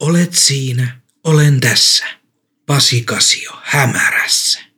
Olet siinä, olen tässä. Pasi Kasio hämärässä.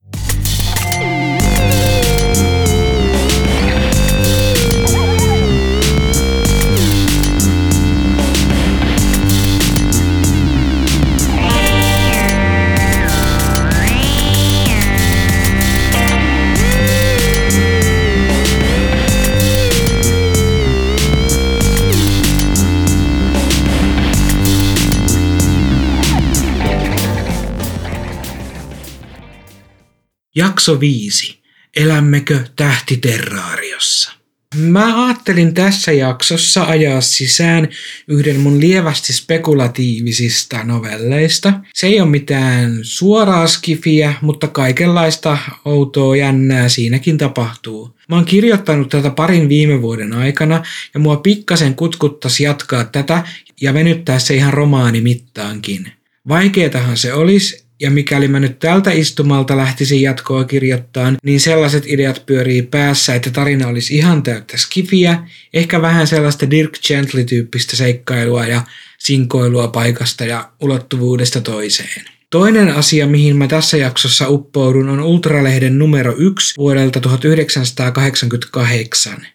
Jakso 5. Elämmekö tähtiterraariossa? Mä ajattelin tässä jaksossa ajaa sisään yhden mun lievästi spekulatiivisista novelleista. Se ei ole mitään suoraa skifiä, mutta kaikenlaista outoa jännää siinäkin tapahtuu. Mä oon kirjoittanut tätä parin viime vuoden aikana ja mua pikkasen kutkuttaisi jatkaa tätä ja venyttää se ihan romaanimittaankin. Vaikeetahan se olisi, ja mikäli mä nyt tältä istumalta lähtisin jatkoa kirjoittaa, niin sellaiset ideat pyörii päässä, että tarina olisi ihan täyttä skifiä, ehkä vähän sellaista Dirk Gently-tyyppistä seikkailua ja sinkoilua paikasta ja ulottuvuudesta toiseen. Toinen asia, mihin mä tässä jaksossa uppoudun, on Ultralehden numero 1 vuodelta 1988.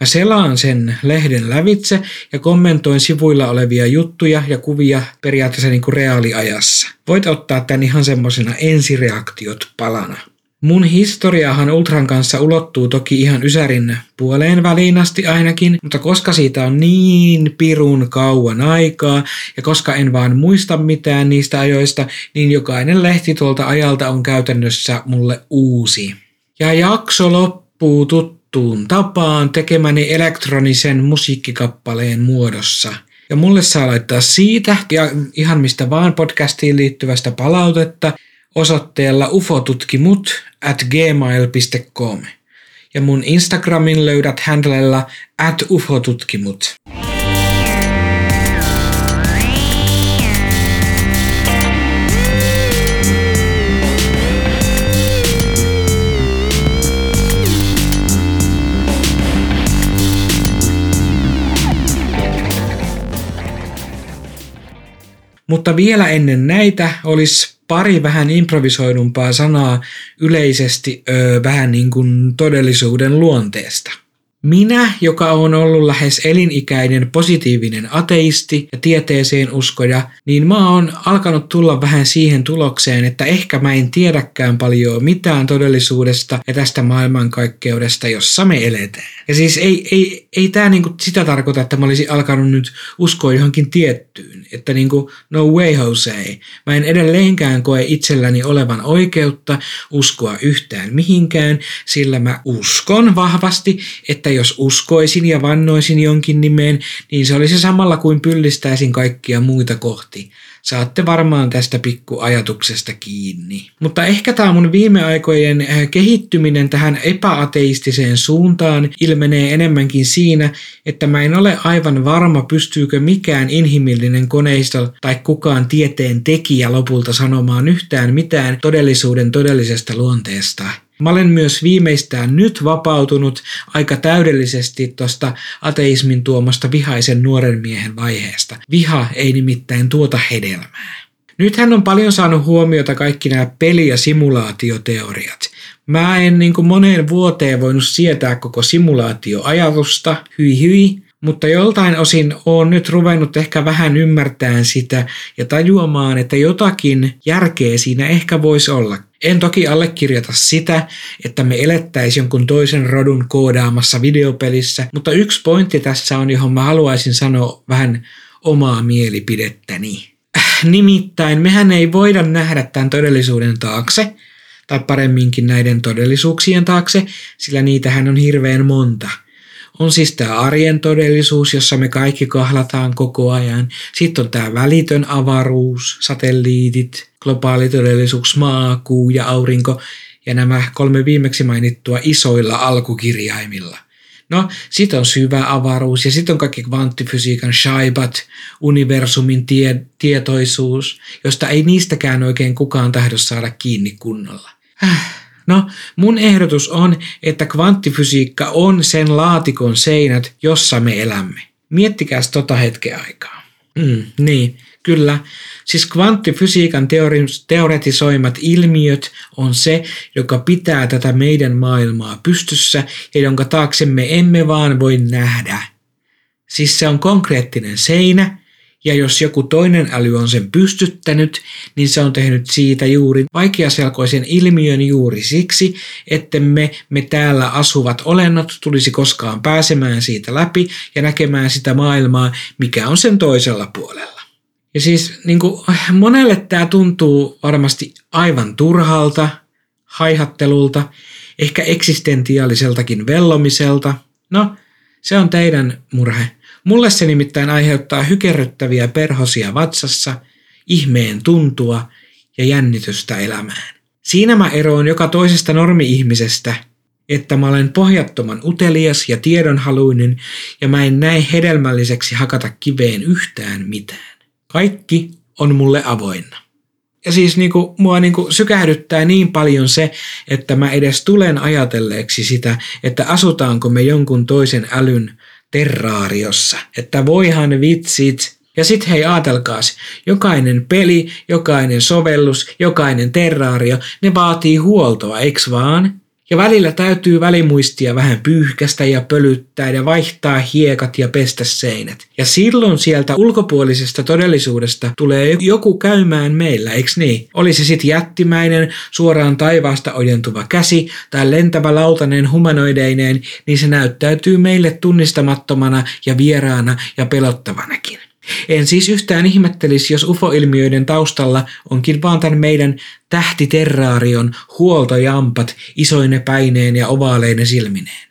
Mä selaan sen lehden lävitse ja kommentoin sivuilla olevia juttuja ja kuvia periaatteessa niin kuin reaaliajassa. Voit ottaa tän ihan semmosena ensireaktiot palana. Mun historiahan Ultran kanssa ulottuu toki ihan Ysärin puoleen väliin asti ainakin, mutta koska siitä on niin pirun kauan aikaa ja koska en vaan muista mitään niistä ajoista, niin jokainen lehti tuolta ajalta on käytännössä mulle uusi. Ja jakso loppuu tuttu tuttuun tapaan tekemäni elektronisen musiikkikappaleen muodossa. Ja mulle saa laittaa siitä ja ihan mistä vaan podcastiin liittyvästä palautetta osoitteella ufotutkimut at gmail.com. Ja mun Instagramin löydät handlella at ufotutkimut. Mutta vielä ennen näitä olisi pari vähän improvisoidumpaa sanaa yleisesti öö, vähän niin kuin todellisuuden luonteesta. Minä, joka on ollut lähes elinikäinen positiivinen ateisti ja tieteeseen uskoja, niin mä oon alkanut tulla vähän siihen tulokseen, että ehkä mä en tiedäkään paljon mitään todellisuudesta ja tästä maailmankaikkeudesta, jossa me eletään. Ja siis ei, ei, ei tämä niinku sitä tarkoita, että mä olisin alkanut nyt uskoa johonkin tiettyyn. Että niinku, no way Jose. Mä en edelleenkään koe itselläni olevan oikeutta uskoa yhtään mihinkään, sillä mä uskon vahvasti, että jos uskoisin ja vannoisin jonkin nimeen, niin se olisi samalla kuin pyllistäisin kaikkia muita kohti. Saatte varmaan tästä pikku ajatuksesta kiinni. Mutta ehkä tämä mun viime aikojen äh, kehittyminen tähän epäateistiseen suuntaan ilmenee enemmänkin siinä, että mä en ole aivan varma, pystyykö mikään inhimillinen koneisto tai kukaan tieteen tekijä lopulta sanomaan yhtään mitään todellisuuden todellisesta luonteesta. Mä olen myös viimeistään nyt vapautunut aika täydellisesti tuosta ateismin tuomasta vihaisen nuoren miehen vaiheesta. Viha ei nimittäin tuota hedelmää. Nythän on paljon saanut huomiota kaikki nämä peli- ja simulaatioteoriat. Mä en niin kuin moneen vuoteen voinut sietää koko simulaatioajatusta, hyi hyi, mutta joltain osin on nyt ruvennut ehkä vähän ymmärtämään sitä ja tajuamaan, että jotakin järkeä siinä ehkä voisi olla. En toki allekirjoita sitä, että me elettäisiin jonkun toisen rodun koodaamassa videopelissä, mutta yksi pointti tässä on, johon mä haluaisin sanoa vähän omaa mielipidettäni. Äh, nimittäin mehän ei voida nähdä tämän todellisuuden taakse, tai paremminkin näiden todellisuuksien taakse, sillä niitähän on hirveän monta – on siis tämä arjen todellisuus, jossa me kaikki kahlataan koko ajan. Sitten on tämä välitön avaruus, satelliitit, globaali todellisuus, maa, kuu ja aurinko ja nämä kolme viimeksi mainittua isoilla alkukirjaimilla. No, sitten on syvä avaruus ja sitten on kaikki kvanttifysiikan shaibat, universumin tie, tietoisuus, josta ei niistäkään oikein kukaan tahdo saada kiinni kunnolla. Äh. No, mun ehdotus on, että kvanttifysiikka on sen laatikon seinät, jossa me elämme. Miettikääs tota hetken aikaa. Mm, niin, Kyllä, siis kvanttifysiikan teori- teoretisoimat ilmiöt on se, joka pitää tätä meidän maailmaa pystyssä ja jonka taakse me emme vaan voi nähdä. Siis se on konkreettinen seinä, ja jos joku toinen äly on sen pystyttänyt, niin se on tehnyt siitä juuri vaikeaselkoisen ilmiön juuri siksi, että me, me täällä asuvat olennot tulisi koskaan pääsemään siitä läpi ja näkemään sitä maailmaa, mikä on sen toisella puolella. Ja siis niin kuin, monelle tämä tuntuu varmasti aivan turhalta, haihattelulta, ehkä eksistentiaaliseltakin vellomiselta. No, se on teidän murhe. Mulle se nimittäin aiheuttaa hykerryttäviä perhosia vatsassa, ihmeen tuntua ja jännitystä elämään. Siinä mä eroon joka toisesta normi-ihmisestä, että mä olen pohjattoman utelias ja tiedonhaluinen ja mä en näe hedelmälliseksi hakata kiveen yhtään mitään. Kaikki on mulle avoinna. Ja siis niinku, mua niinku sykähdyttää niin paljon se, että mä edes tulen ajatelleeksi sitä, että asutaanko me jonkun toisen älyn terraariossa. Että voihan vitsit. Ja sit hei aatelkaas, jokainen peli, jokainen sovellus, jokainen terraario, ne vaatii huoltoa, eiks vaan? Ja välillä täytyy välimuistia vähän pyyhkästä ja pölyttää ja vaihtaa hiekat ja pestä seinät. Ja silloin sieltä ulkopuolisesta todellisuudesta tulee joku käymään meillä, eiks niin? Oli se sitten jättimäinen, suoraan taivaasta ojentuva käsi tai lentävä lautanen humanoideineen, niin se näyttäytyy meille tunnistamattomana ja vieraana ja pelottavanakin. En siis yhtään ihmettelisi, jos UFO-ilmiöiden taustalla onkin vaan tämän meidän tähtiterraarion huoltojampat isoine päineen ja ovaaleine silmineen.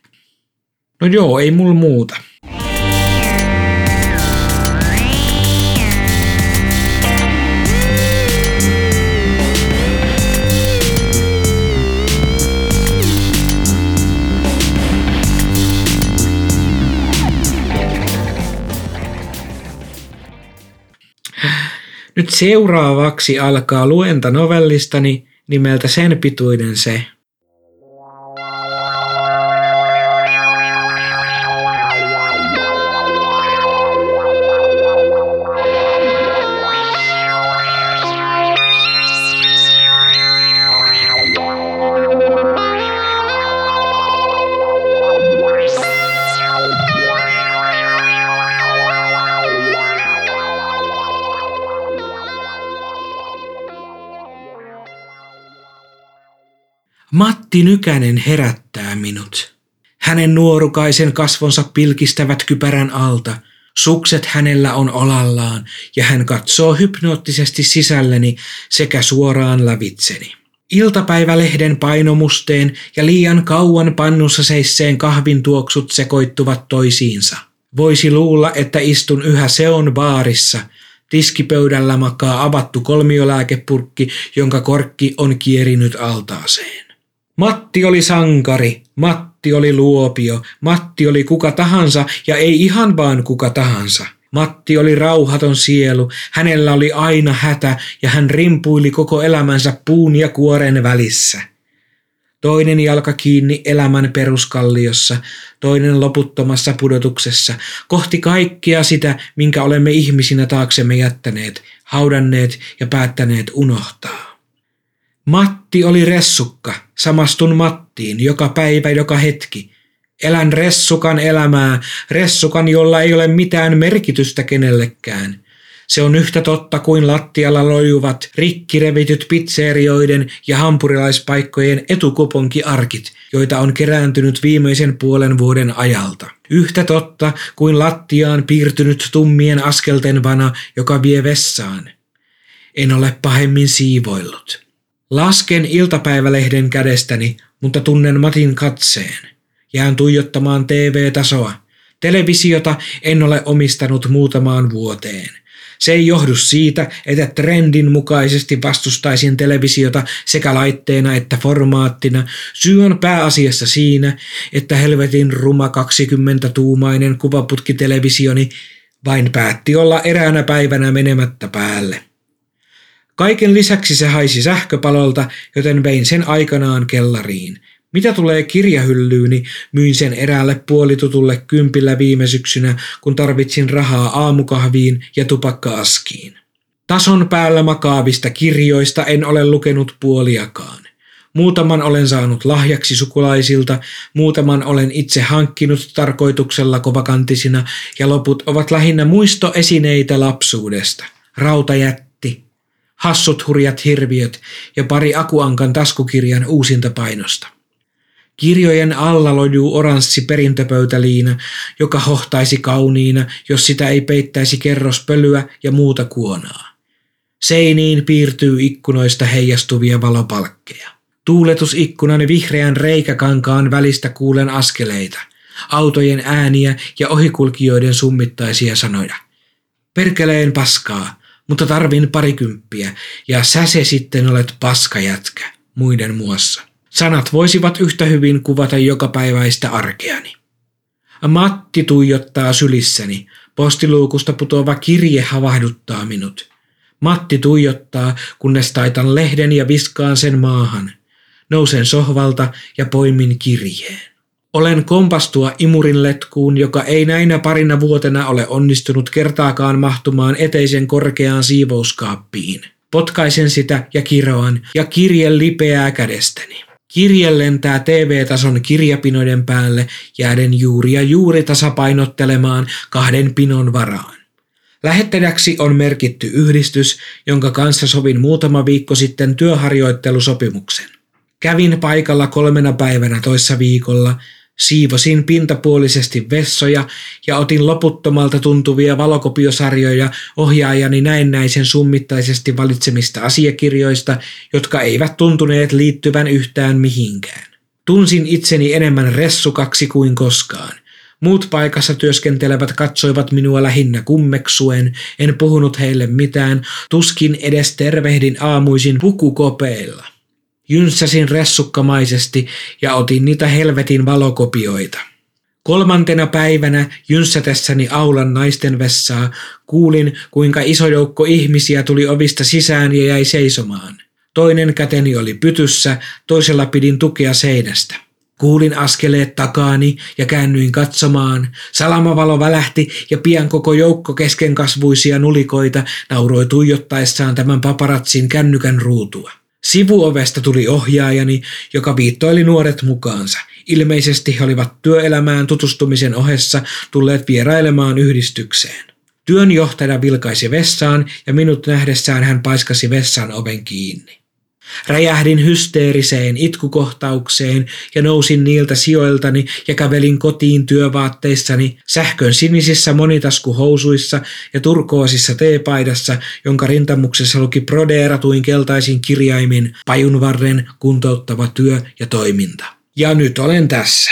No joo, ei mulla muuta. Nyt seuraavaksi alkaa luenta novellistani nimeltä Sen pituinen se. Matti Nykänen herättää minut. Hänen nuorukaisen kasvonsa pilkistävät kypärän alta. Sukset hänellä on olallaan ja hän katsoo hypnoottisesti sisälleni sekä suoraan lävitseni. Iltapäivälehden painomusteen ja liian kauan pannussa seisseen kahvin tuoksut sekoittuvat toisiinsa. Voisi luulla, että istun yhä seon baarissa. Tiskipöydällä makaa avattu kolmiolääkepurkki, jonka korkki on kierinyt altaaseen. Matti oli sankari, Matti oli luopio, Matti oli kuka tahansa ja ei ihan vaan kuka tahansa. Matti oli rauhaton sielu, hänellä oli aina hätä ja hän rimpuili koko elämänsä puun ja kuoren välissä. Toinen jalka kiinni elämän peruskalliossa, toinen loputtomassa pudotuksessa, kohti kaikkia sitä, minkä olemme ihmisinä taaksemme jättäneet, haudanneet ja päättäneet unohtaa. Matti oli ressukka, samastun Mattiin joka päivä, joka hetki. Elän ressukan elämää, ressukan, jolla ei ole mitään merkitystä kenellekään. Se on yhtä totta kuin lattialla lojuvat, rikkirevityt pizzerioiden ja hampurilaispaikkojen etukuponkiarkit, joita on kerääntynyt viimeisen puolen vuoden ajalta. Yhtä totta kuin lattiaan piirtynyt tummien askelten vana, joka vie vessaan. En ole pahemmin siivoillut. Lasken iltapäivälehden kädestäni, mutta tunnen Matin katseen. Jään tuijottamaan TV-tasoa. Televisiota en ole omistanut muutamaan vuoteen. Se ei johdu siitä, että trendin mukaisesti vastustaisin televisiota sekä laitteena että formaattina. Syy on pääasiassa siinä, että helvetin ruma 20-tuumainen kuvaputkitelevisioni vain päätti olla eräänä päivänä menemättä päälle. Kaiken lisäksi se haisi sähköpalolta, joten vein sen aikanaan kellariin. Mitä tulee kirjahyllyyni, myin sen eräälle puolitutulle kympillä viime syksynä, kun tarvitsin rahaa aamukahviin ja tupakka-askiin. Tason päällä makaavista kirjoista en ole lukenut puoliakaan. Muutaman olen saanut lahjaksi sukulaisilta, muutaman olen itse hankkinut tarkoituksella kovakantisina ja loput ovat lähinnä muistoesineitä lapsuudesta. Rautajätti, hassut hurjat hirviöt ja pari Akuankan taskukirjan uusinta painosta. Kirjojen alla lojuu oranssi perintöpöytäliina, joka hohtaisi kauniina, jos sitä ei peittäisi kerrospölyä ja muuta kuonaa. Seiniin piirtyy ikkunoista heijastuvia valopalkkeja. Tuuletusikkunan vihreän reikäkankaan välistä kuulen askeleita, autojen ääniä ja ohikulkijoiden summittaisia sanoja. Perkeleen paskaa, mutta tarvin parikymppiä, ja sä se sitten olet paskajätkä, muiden muassa. Sanat voisivat yhtä hyvin kuvata jokapäiväistä arkeani. Matti tuijottaa sylissäni. Postiluukusta putoava kirje havahduttaa minut. Matti tuijottaa, kunnes taitan lehden ja viskaan sen maahan. Nousen sohvalta ja poimin kirjeen. Olen kompastua imurin letkuun, joka ei näinä parina vuotena ole onnistunut kertaakaan mahtumaan eteisen korkeaan siivouskaappiin. Potkaisen sitä ja kiroan, ja kirje lipeää kädestäni. Kirje lentää TV-tason kirjapinoiden päälle jääden juuri ja juuri tasapainottelemaan kahden pinon varaan. Lähettäjäksi on merkitty yhdistys, jonka kanssa sovin muutama viikko sitten työharjoittelusopimuksen. Kävin paikalla kolmena päivänä toissa viikolla, siivosin pintapuolisesti vessoja ja otin loputtomalta tuntuvia valokopiosarjoja ohjaajani näennäisen summittaisesti valitsemista asiakirjoista, jotka eivät tuntuneet liittyvän yhtään mihinkään. Tunsin itseni enemmän ressukaksi kuin koskaan. Muut paikassa työskentelevät katsoivat minua lähinnä kummeksuen, en puhunut heille mitään, tuskin edes tervehdin aamuisin pukukopeilla. Jynssäsin ressukkamaisesti ja otin niitä helvetin valokopioita. Kolmantena päivänä jynssätessäni aulan naisten vessaa kuulin, kuinka iso joukko ihmisiä tuli ovista sisään ja jäi seisomaan. Toinen käteni oli pytyssä, toisella pidin tukea seinästä. Kuulin askeleet takaani ja käännyin katsomaan. Salamavalo välähti ja pian koko joukko keskenkasvuisia nulikoita nauroi tuijottaessaan tämän paparatsin kännykän ruutua. Sivuovesta tuli ohjaajani, joka viittoili nuoret mukaansa. Ilmeisesti he olivat työelämään tutustumisen ohessa tulleet vierailemaan yhdistykseen. Työnjohtaja vilkaisi vessaan ja minut nähdessään hän paiskasi vessan oven kiinni. Räjähdin hysteeriseen itkukohtaukseen ja nousin niiltä sijoiltani ja kävelin kotiin työvaatteissani sähkön sinisissä monitaskuhousuissa ja turkoosissa teepaidassa, jonka rintamuksessa luki prodeeratuin keltaisin kirjaimin pajunvarren kuntouttava työ ja toiminta. Ja nyt olen tässä.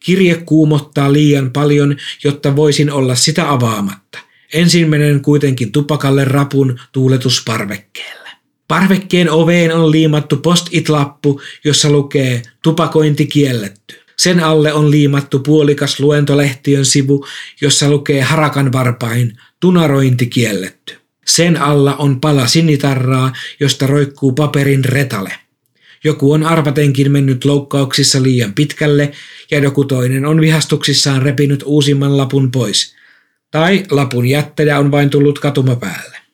Kirje kuumottaa liian paljon, jotta voisin olla sitä avaamatta. Ensin menen kuitenkin tupakalle rapun tuuletusparvekkeelle. Parvekkeen oveen on liimattu post-it-lappu, jossa lukee tupakointi kielletty. Sen alle on liimattu puolikas luentolehtiön sivu, jossa lukee harakan varpain tunarointi kielletty. Sen alla on pala sinitarraa, josta roikkuu paperin retale. Joku on arvatenkin mennyt loukkauksissa liian pitkälle ja joku toinen on vihastuksissaan repinyt uusimman lapun pois. Tai lapun jättäjä on vain tullut katumapäälle.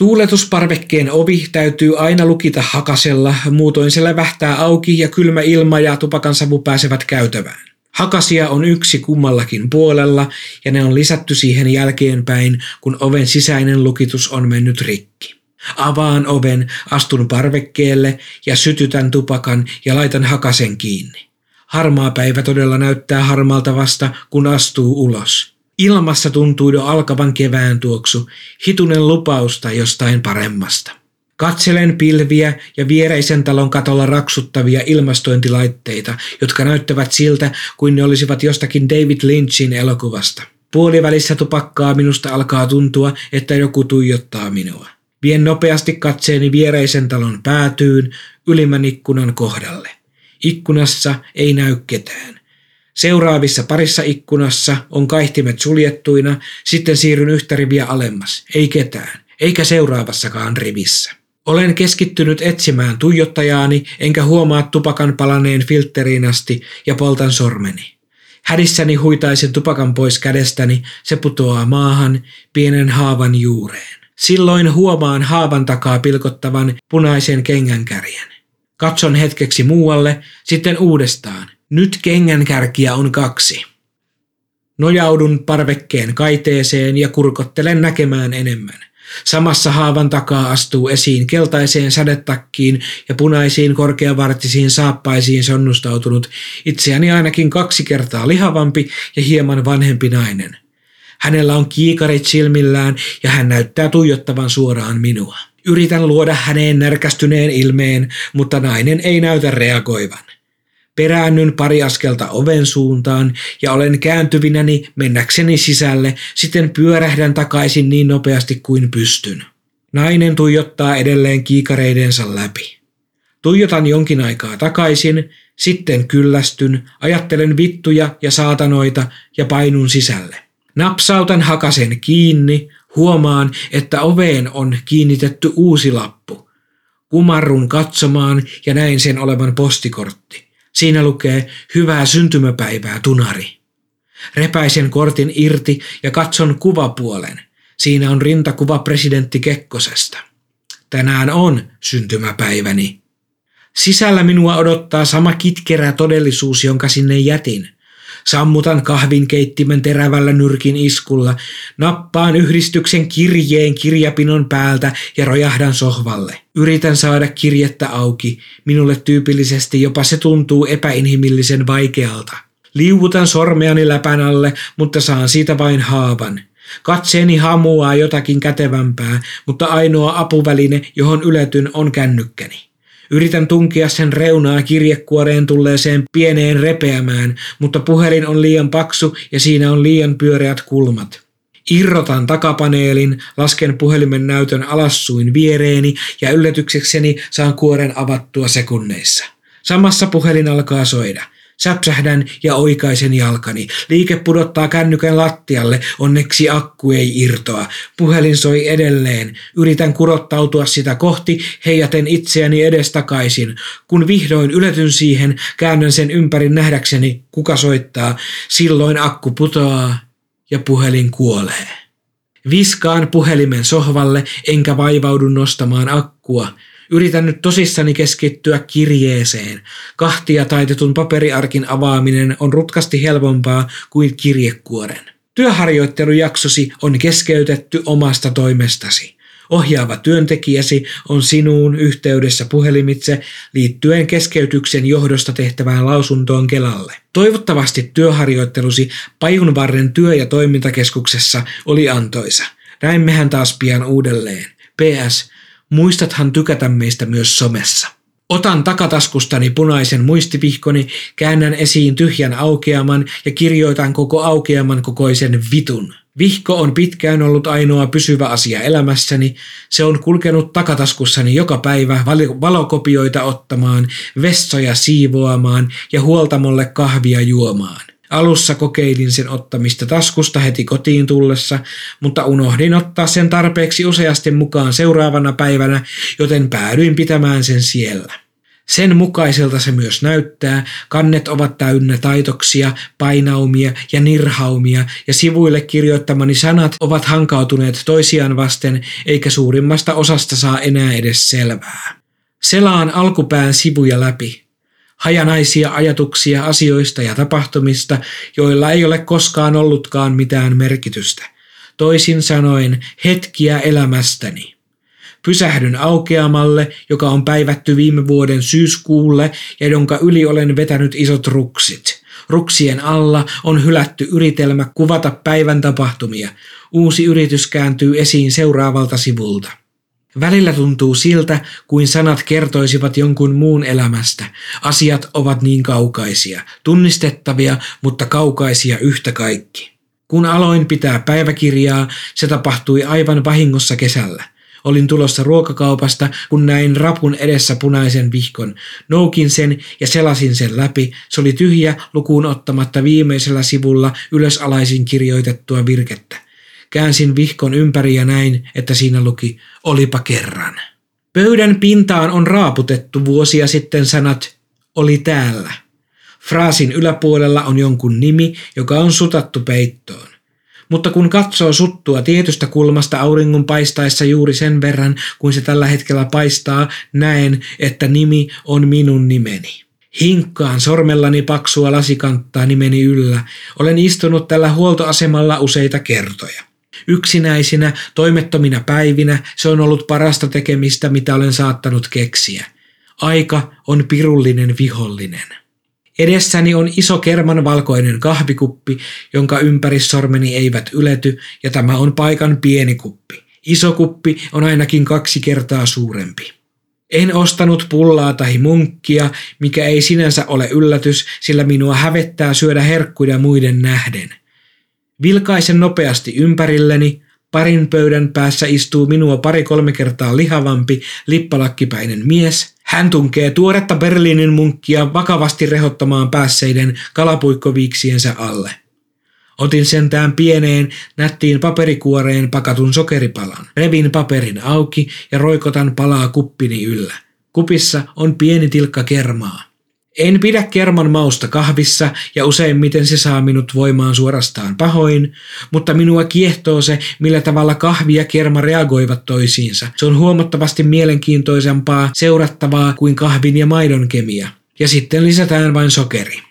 Tuuletusparvekkeen ovi täytyy aina lukita hakasella, muutoin se lävähtää auki ja kylmä ilma ja tupakansavu pääsevät käytävään. Hakasia on yksi kummallakin puolella ja ne on lisätty siihen jälkeenpäin, kun oven sisäinen lukitus on mennyt rikki. Avaan oven, astun parvekkeelle ja sytytän tupakan ja laitan hakasen kiinni. Harmaa päivä todella näyttää harmalta vasta, kun astuu ulos. Ilmassa tuntuu jo alkavan kevään tuoksu, hitunen lupausta jostain paremmasta. Katselen pilviä ja viereisen talon katolla raksuttavia ilmastointilaitteita, jotka näyttävät siltä kuin ne olisivat jostakin David Lynchin elokuvasta. Puolivälissä tupakkaa minusta alkaa tuntua, että joku tuijottaa minua. Vien nopeasti katseeni viereisen talon päätyyn, ylimmän ikkunan kohdalle. Ikkunassa ei näy ketään. Seuraavissa parissa ikkunassa on kaihtimet suljettuina, sitten siirryn yhtä riviä alemmas. Ei ketään, eikä seuraavassakaan rivissä. Olen keskittynyt etsimään tuijottajaani, enkä huomaa tupakan palaneen filtteriin asti ja poltan sormeni. Hädissäni huitaisen tupakan pois kädestäni, se putoaa maahan, pienen haavan juureen. Silloin huomaan haavan takaa pilkottavan punaisen kengänkärjen. Katson hetkeksi muualle, sitten uudestaan. Nyt kengänkärkiä on kaksi. Nojaudun parvekkeen kaiteeseen ja kurkottelen näkemään enemmän. Samassa haavan takaa astuu esiin keltaiseen sadetakkiin ja punaisiin korkeavartisiin saappaisiin sonnustautunut, itseäni ainakin kaksi kertaa lihavampi ja hieman vanhempi nainen. Hänellä on kiikarit silmillään ja hän näyttää tuijottavan suoraan minua. Yritän luoda häneen närkästyneen ilmeen, mutta nainen ei näytä reagoivan. Peräännyn pari askelta oven suuntaan ja olen kääntyvinäni mennäkseni sisälle, sitten pyörähdän takaisin niin nopeasti kuin pystyn. Nainen tuijottaa edelleen kiikareidensa läpi. Tuijotan jonkin aikaa takaisin, sitten kyllästyn, ajattelen vittuja ja saatanoita ja painun sisälle. Napsautan hakasen kiinni, huomaan, että oveen on kiinnitetty uusi lappu. Kumarrun katsomaan ja näin sen olevan postikortti. Siinä lukee hyvää syntymäpäivää, tunari. Repäisen kortin irti ja katson kuvapuolen. Siinä on rintakuva presidentti Kekkosesta. Tänään on syntymäpäiväni. Sisällä minua odottaa sama kitkerä todellisuus, jonka sinne jätin – Sammutan kahvinkeittimen terävällä nyrkin iskulla, nappaan yhdistyksen kirjeen kirjapinon päältä ja rojahdan sohvalle. Yritän saada kirjettä auki. Minulle tyypillisesti jopa se tuntuu epäinhimillisen vaikealta. Liuutan sormeani läpän alle, mutta saan siitä vain haavan. Katseeni hamuaa jotakin kätevämpää, mutta ainoa apuväline, johon yletyn, on kännykkäni. Yritän tunkea sen reunaa kirjekuoreen tulleeseen pieneen repeämään, mutta puhelin on liian paksu ja siinä on liian pyöreät kulmat. Irrotan takapaneelin, lasken puhelimen näytön alassuin viereeni ja yllätyksekseni saan kuoren avattua sekunneissa. Samassa puhelin alkaa soida – Säpsähdän ja oikaisen jalkani. Liike pudottaa kännykän lattialle, onneksi akku ei irtoa. Puhelin soi edelleen. Yritän kurottautua sitä kohti, heijaten itseäni edestakaisin. Kun vihdoin yletyn siihen, käännän sen ympäri nähdäkseni, kuka soittaa. Silloin akku putoaa ja puhelin kuolee. Viskaan puhelimen sohvalle, enkä vaivaudu nostamaan akkua. Yritän nyt tosissani keskittyä kirjeeseen. Kahtia taitetun paperiarkin avaaminen on rutkasti helpompaa kuin kirjekuoren. Työharjoittelujaksosi on keskeytetty omasta toimestasi. Ohjaava työntekijäsi on sinuun yhteydessä puhelimitse liittyen keskeytyksen johdosta tehtävään lausuntoon Kelalle. Toivottavasti työharjoittelusi Pajunvarren työ- ja toimintakeskuksessa oli antoisa. Näimmehän taas pian uudelleen. PS. Muistathan tykätä meistä myös somessa. Otan takataskustani punaisen muistivihkoni, käännän esiin tyhjän aukeaman ja kirjoitan koko aukeaman kokoisen vitun. Vihko on pitkään ollut ainoa pysyvä asia elämässäni. Se on kulkenut takataskussani joka päivä valokopioita ottamaan, vessoja siivoamaan ja huoltamolle kahvia juomaan. Alussa kokeilin sen ottamista taskusta heti kotiin tullessa, mutta unohdin ottaa sen tarpeeksi useasti mukaan seuraavana päivänä, joten päädyin pitämään sen siellä. Sen mukaiselta se myös näyttää, kannet ovat täynnä taitoksia, painaumia ja nirhaumia, ja sivuille kirjoittamani sanat ovat hankautuneet toisiaan vasten, eikä suurimmasta osasta saa enää edes selvää. Selaan alkupään sivuja läpi hajanaisia ajatuksia asioista ja tapahtumista, joilla ei ole koskaan ollutkaan mitään merkitystä. Toisin sanoen hetkiä elämästäni. Pysähdyn aukeamalle, joka on päivätty viime vuoden syyskuulle ja jonka yli olen vetänyt isot ruksit. Ruksien alla on hylätty yritelmä kuvata päivän tapahtumia. Uusi yritys kääntyy esiin seuraavalta sivulta. Välillä tuntuu siltä, kuin sanat kertoisivat jonkun muun elämästä. Asiat ovat niin kaukaisia, tunnistettavia, mutta kaukaisia yhtä kaikki. Kun aloin pitää päiväkirjaa, se tapahtui aivan vahingossa kesällä. Olin tulossa ruokakaupasta, kun näin rapun edessä punaisen vihkon. Noukin sen ja selasin sen läpi. Se oli tyhjä lukuun ottamatta viimeisellä sivulla ylösalaisin kirjoitettua virkettä. Käänsin vihkon ympäri ja näin, että siinä luki, olipa kerran. Pöydän pintaan on raaputettu vuosia sitten sanat, oli täällä. Fraasin yläpuolella on jonkun nimi, joka on sutattu peittoon. Mutta kun katsoo suttua tietystä kulmasta auringon paistaessa juuri sen verran, kuin se tällä hetkellä paistaa, näen, että nimi on minun nimeni. Hinkkaan sormellani paksua lasikanttaa nimeni yllä. Olen istunut tällä huoltoasemalla useita kertoja. Yksinäisinä, toimettomina päivinä se on ollut parasta tekemistä, mitä olen saattanut keksiä. Aika on pirullinen vihollinen. Edessäni on iso kerman valkoinen kahvikuppi, jonka ympärissormeni eivät ylety, ja tämä on paikan pieni kuppi. Iso kuppi on ainakin kaksi kertaa suurempi. En ostanut pullaa tai munkkia, mikä ei sinänsä ole yllätys, sillä minua hävettää syödä herkkuja muiden nähden. Vilkaisen nopeasti ympärilleni, parin pöydän päässä istuu minua pari-kolme kertaa lihavampi, lippalakkipäinen mies. Hän tunkee tuoretta Berliinin munkkia vakavasti rehottamaan päässeiden kalapuikkoviiksiensä alle. Otin sentään pieneen, nättiin paperikuoreen pakatun sokeripalan. Revin paperin auki ja roikotan palaa kuppini yllä. Kupissa on pieni tilkka kermaa. En pidä kerman mausta kahvissa ja useimmiten se saa minut voimaan suorastaan pahoin, mutta minua kiehtoo se, millä tavalla kahvi ja kerma reagoivat toisiinsa. Se on huomattavasti mielenkiintoisempaa seurattavaa kuin kahvin ja maidon kemia. Ja sitten lisätään vain sokeri.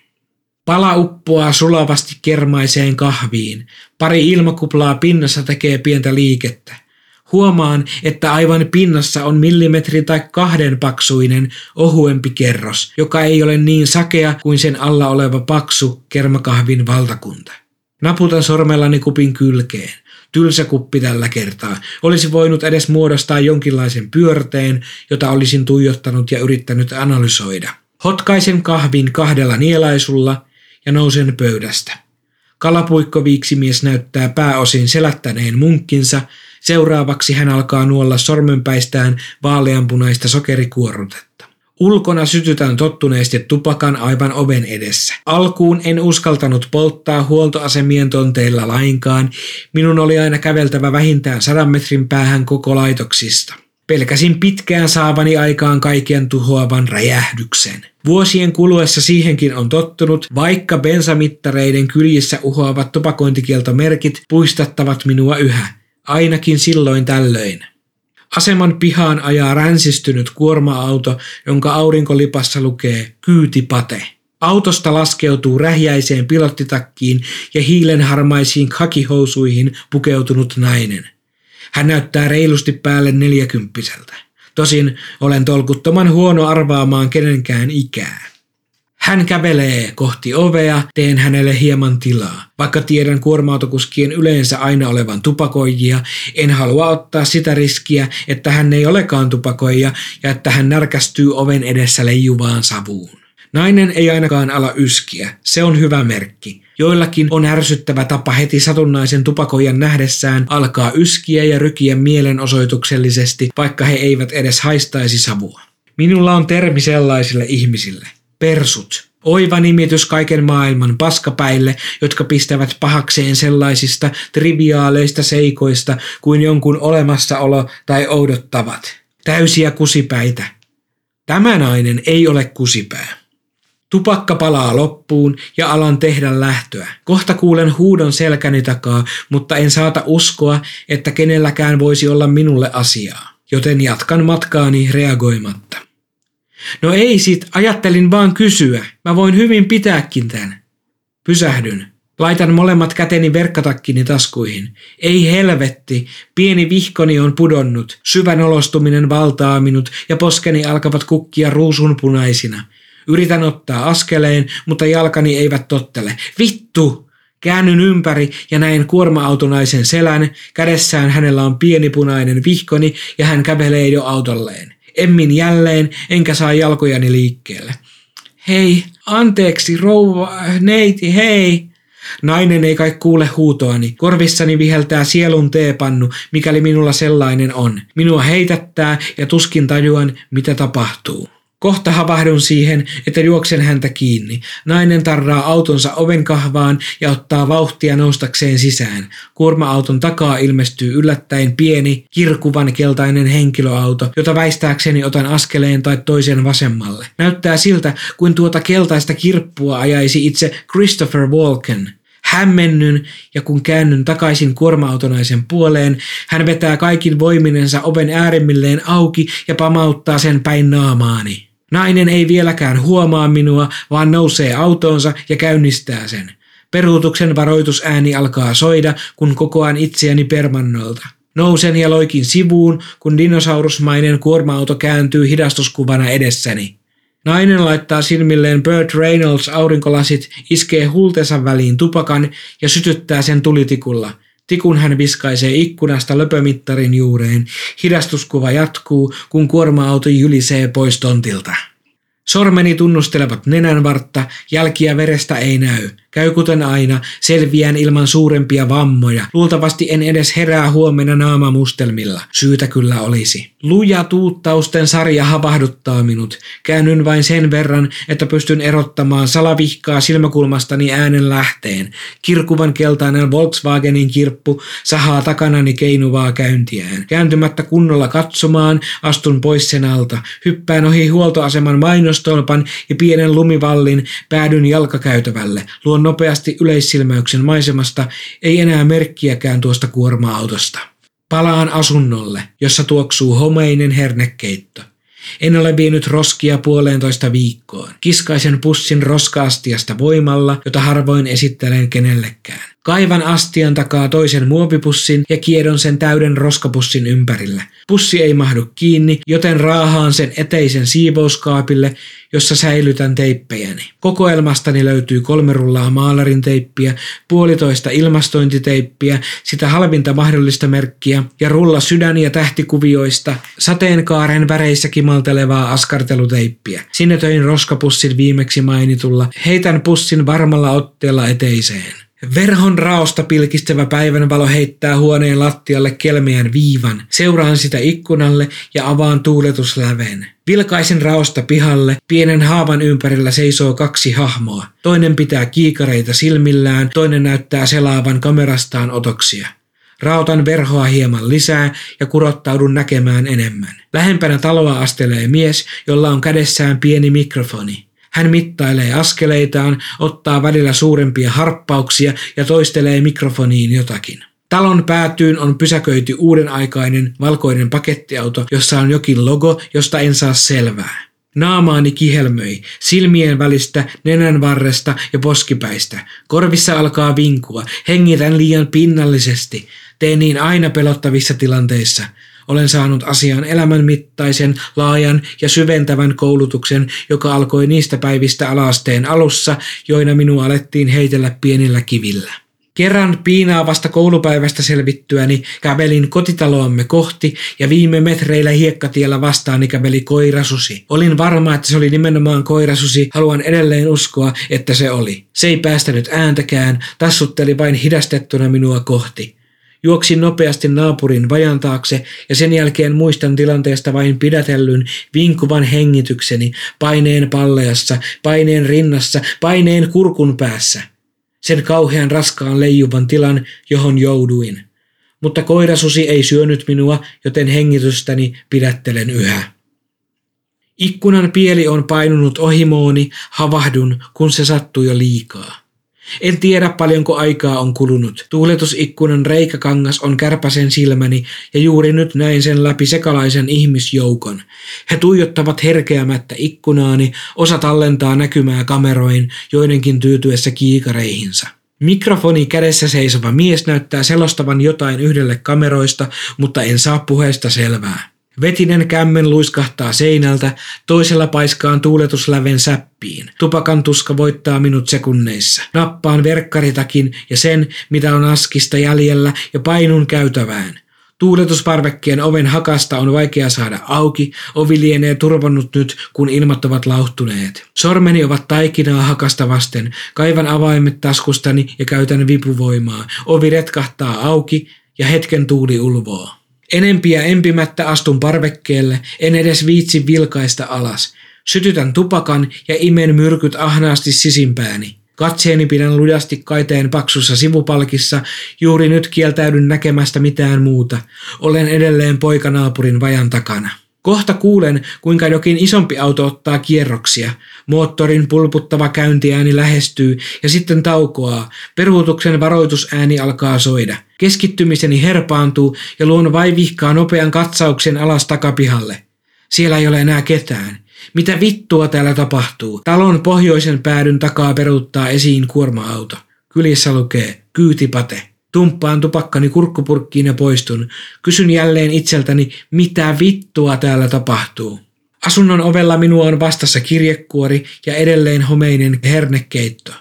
Pala uppoaa sulavasti kermaiseen kahviin. Pari ilmakuplaa pinnassa tekee pientä liikettä. Huomaan, että aivan pinnassa on millimetri tai kahden paksuinen ohuempi kerros, joka ei ole niin sakea kuin sen alla oleva paksu kermakahvin valtakunta. Naputan sormellani kupin kylkeen. Tylsä kuppi tällä kertaa. Olisi voinut edes muodostaa jonkinlaisen pyörteen, jota olisin tuijottanut ja yrittänyt analysoida. Hotkaisen kahvin kahdella nielaisulla ja nousen pöydästä. Kalapuikkoviiksimies näyttää pääosin selättäneen munkkinsa, seuraavaksi hän alkaa nuolla sormenpäistään vaaleanpunaista sokerikuorrutetta. Ulkona sytytän tottuneesti tupakan aivan oven edessä. Alkuun en uskaltanut polttaa huoltoasemien tonteilla lainkaan. Minun oli aina käveltävä vähintään sadan metrin päähän koko laitoksista. Pelkäsin pitkään saavani aikaan kaiken tuhoavan räjähdyksen. Vuosien kuluessa siihenkin on tottunut, vaikka bensamittareiden kyljissä uhoavat tupakointikieltomerkit puistattavat minua yhä, ainakin silloin tällöin. Aseman pihaan ajaa ränsistynyt kuorma-auto, jonka aurinkolipassa lukee kyyti-pate. Autosta laskeutuu rähjäiseen pilottitakkiin ja hiilenharmaisiin kakihousuihin pukeutunut nainen. Hän näyttää reilusti päälle neljäkymppiseltä. Tosin olen tolkuttoman huono arvaamaan kenenkään ikää. Hän kävelee kohti ovea, teen hänelle hieman tilaa. Vaikka tiedän kuorma-autokuskien yleensä aina olevan tupakoijia, en halua ottaa sitä riskiä, että hän ei olekaan tupakoija ja että hän närkästyy oven edessä leijuvaan savuun. Nainen ei ainakaan ala yskiä, se on hyvä merkki. Joillakin on ärsyttävä tapa heti satunnaisen tupakoijan nähdessään alkaa yskiä ja rykiä mielenosoituksellisesti, vaikka he eivät edes haistaisi savua. Minulla on termi sellaisille ihmisille. Persut. Oiva nimitys kaiken maailman paskapäille, jotka pistävät pahakseen sellaisista triviaaleista seikoista kuin jonkun olemassaolo tai oudottavat. Täysiä kusipäitä. Tämä nainen ei ole kusipää. Tupakka palaa loppuun ja alan tehdä lähtöä. Kohta kuulen huudon selkäni takaa, mutta en saata uskoa, että kenelläkään voisi olla minulle asiaa, joten jatkan matkaani reagoimatta. No ei sit, ajattelin vaan kysyä. Mä voin hyvin pitääkin tän. Pysähdyn. Laitan molemmat käteni verkkatakkini taskuihin. Ei helvetti, pieni vihkoni on pudonnut, syvän olostuminen valtaa minut ja poskeni alkavat kukkia ruusunpunaisina. Yritän ottaa askeleen, mutta jalkani eivät tottele. Vittu! Käännyn ympäri ja näen kuorma-autonaisen selän. Kädessään hänellä on pieni punainen vihkoni ja hän kävelee jo autolleen. Emmin jälleen, enkä saa jalkojani liikkeelle. Hei, anteeksi, rouva, neiti, hei! Nainen ei kai kuule huutoani. Korvissani viheltää sielun teepannu, mikäli minulla sellainen on. Minua heitättää ja tuskin tajuan, mitä tapahtuu. Kohta havahdun siihen, että juoksen häntä kiinni. Nainen tarraa autonsa oven kahvaan ja ottaa vauhtia noustakseen sisään. Kuorma-auton takaa ilmestyy yllättäen pieni, kirkuvan keltainen henkilöauto, jota väistääkseni otan askeleen tai toisen vasemmalle. Näyttää siltä, kuin tuota keltaista kirppua ajaisi itse Christopher Walken. Hämmennyn ja kun käännyn takaisin kuorma-autonaisen puoleen, hän vetää kaikin voiminensa oven äärimmilleen auki ja pamauttaa sen päin naamaani. Nainen ei vieläkään huomaa minua, vaan nousee autoonsa ja käynnistää sen. Peruutuksen varoitusääni alkaa soida, kun kokoan itseäni permannolta. Nousen ja loikin sivuun, kun dinosaurusmainen kuorma-auto kääntyy hidastuskuvana edessäni. Nainen laittaa silmilleen Burt Reynolds aurinkolasit, iskee hultensa väliin tupakan ja sytyttää sen tulitikulla. Tikun hän viskaisee ikkunasta löpömittarin juureen. Hidastuskuva jatkuu, kun kuorma-auto jylisee pois tontilta. Sormeni tunnustelevat nenänvartta, jälkiä verestä ei näy. Käy kuten aina, selviän ilman suurempia vammoja. Luultavasti en edes herää huomenna naamamustelmilla. Syytä kyllä olisi. Luja tuuttausten sarja havahduttaa minut. Käännyn vain sen verran, että pystyn erottamaan salavihkaa silmäkulmastani äänen lähteen. Kirkuvan keltainen Volkswagenin kirppu sahaa takanani keinuvaa käyntiään. Kääntymättä kunnolla katsomaan, astun pois sen alta. Hyppään ohi huoltoaseman mainostolpan ja pienen lumivallin päädyn jalkakäytävälle. Luon nopeasti yleissilmäyksen maisemasta, ei enää merkkiäkään tuosta kuorma-autosta. Palaan asunnolle, jossa tuoksuu homeinen hernekeitto. En ole vienyt roskia puoleentoista viikkoon. Kiskaisen pussin roskaastiasta voimalla, jota harvoin esittelen kenellekään. Kaivan astian takaa toisen muovipussin ja kiedon sen täyden roskapussin ympärillä. Pussi ei mahdu kiinni, joten raahaan sen eteisen siivouskaapille, jossa säilytän teippejäni. Kokoelmastani löytyy kolme rullaa maalarin teippiä, puolitoista ilmastointiteippiä, sitä halvinta mahdollista merkkiä ja rulla sydän- ja tähtikuvioista, sateenkaaren väreissä kimaltelevaa askarteluteippiä. Sinne töin roskapussin viimeksi mainitulla, heitän pussin varmalla otteella eteiseen. Verhon raosta pilkistävä päivänvalo heittää huoneen lattialle kelmeän viivan. Seuraan sitä ikkunalle ja avaan tuuletusläven. Vilkaisen raosta pihalle, pienen haavan ympärillä seisoo kaksi hahmoa. Toinen pitää kiikareita silmillään, toinen näyttää selaavan kamerastaan otoksia. Rautan verhoa hieman lisää ja kurottaudun näkemään enemmän. Lähempänä taloa astelee mies, jolla on kädessään pieni mikrofoni. Hän mittailee askeleitaan, ottaa välillä suurempia harppauksia ja toistelee mikrofoniin jotakin. Talon päätyyn on pysäköity uuden aikainen valkoinen pakettiauto, jossa on jokin logo, josta en saa selvää. Naamaani kihelmöi, silmien välistä, nenän varresta ja poskipäistä. Korvissa alkaa vinkua, hengitän liian pinnallisesti. Teen niin aina pelottavissa tilanteissa. Olen saanut asiaan elämänmittaisen, laajan ja syventävän koulutuksen, joka alkoi niistä päivistä alasteen alussa, joina minua alettiin heitellä pienillä kivillä. Kerran piinaavasta koulupäivästä selvittyäni kävelin kotitaloamme kohti ja viime metreillä hiekkatiellä vastaani käveli koirasusi. Olin varma, että se oli nimenomaan koirasusi, haluan edelleen uskoa, että se oli. Se ei päästänyt ääntäkään, tassutteli vain hidastettuna minua kohti. Juoksin nopeasti naapurin vajan taakse ja sen jälkeen muistan tilanteesta vain pidätellyn vinkuvan hengitykseni, paineen palleassa, paineen rinnassa, paineen kurkun päässä. Sen kauhean raskaan leijuvan tilan, johon jouduin. Mutta koirasusi ei syönyt minua, joten hengitystäni pidättelen yhä. Ikkunan pieli on painunut ohimooni, havahdun, kun se sattui jo liikaa. En tiedä paljonko aikaa on kulunut. Tuuletusikkunan reikäkangas on kärpäsen silmäni ja juuri nyt näin sen läpi sekalaisen ihmisjoukon. He tuijottavat herkeämättä ikkunaani, osa tallentaa näkymää kameroin, joidenkin tyytyessä kiikareihinsa. Mikrofoni kädessä seisova mies näyttää selostavan jotain yhdelle kameroista, mutta en saa puheesta selvää. Vetinen kämmen luiskahtaa seinältä, toisella paiskaan tuuletusläven säppiin. Tupakan tuska voittaa minut sekunneissa. Nappaan verkkaritakin ja sen, mitä on askista jäljellä, ja painun käytävään. Tuuletusparvekkien oven hakasta on vaikea saada auki, ovi lienee turvannut nyt, kun ilmat ovat lauhtuneet. Sormeni ovat taikinaa hakasta vasten, kaivan avaimet taskustani ja käytän vipuvoimaa. Ovi retkahtaa auki ja hetken tuuli ulvoo. Enempiä empimättä astun parvekkeelle, en edes viitsi vilkaista alas. Sytytän tupakan ja imen myrkyt ahnaasti sisimpääni. Katseeni pidän lujasti kaiteen paksussa sivupalkissa, juuri nyt kieltäydyn näkemästä mitään muuta. Olen edelleen poikanaapurin vajan takana. Kohta kuulen, kuinka jokin isompi auto ottaa kierroksia. Moottorin pulputtava käyntiääni lähestyy ja sitten taukoaa. Peruutuksen varoitusääni alkaa soida. Keskittymiseni herpaantuu ja luon vaivihkaa nopean katsauksen alas takapihalle. Siellä ei ole enää ketään. Mitä vittua täällä tapahtuu? Talon pohjoisen päädyn takaa peruuttaa esiin kuorma-auto. Kylissä lukee kyytipate. Tumppaan tupakkani kurkkupurkkiin ja poistun. Kysyn jälleen itseltäni, mitä vittua täällä tapahtuu. Asunnon ovella minua on vastassa kirjekuori ja edelleen homeinen hernekeitto.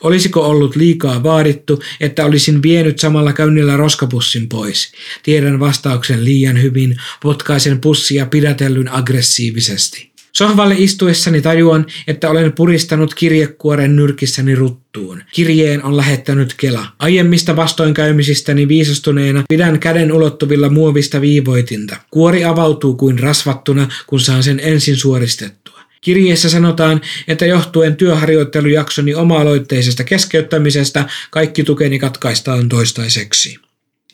Olisiko ollut liikaa vaadittu, että olisin vienyt samalla käynnillä roskapussin pois? Tiedän vastauksen liian hyvin, potkaisen pussia pidätellyn aggressiivisesti. Sohvalle istuessani tajuan, että olen puristanut kirjekuoren nyrkissäni ruttuun. Kirjeen on lähettänyt Kela. Aiemmista vastoinkäymisistäni viisastuneena pidän käden ulottuvilla muovista viivoitinta. Kuori avautuu kuin rasvattuna, kun saan sen ensin suoristettua. Kirjeessä sanotaan, että johtuen työharjoittelujaksoni oma-aloitteisesta keskeyttämisestä kaikki tukeni katkaistaan toistaiseksi.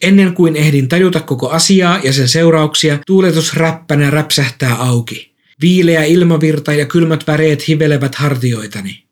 Ennen kuin ehdin tajuta koko asiaa ja sen seurauksia, tuuletus räppänä räpsähtää auki. Viileä ilmavirta ja kylmät väreet hivelevät hartioitani.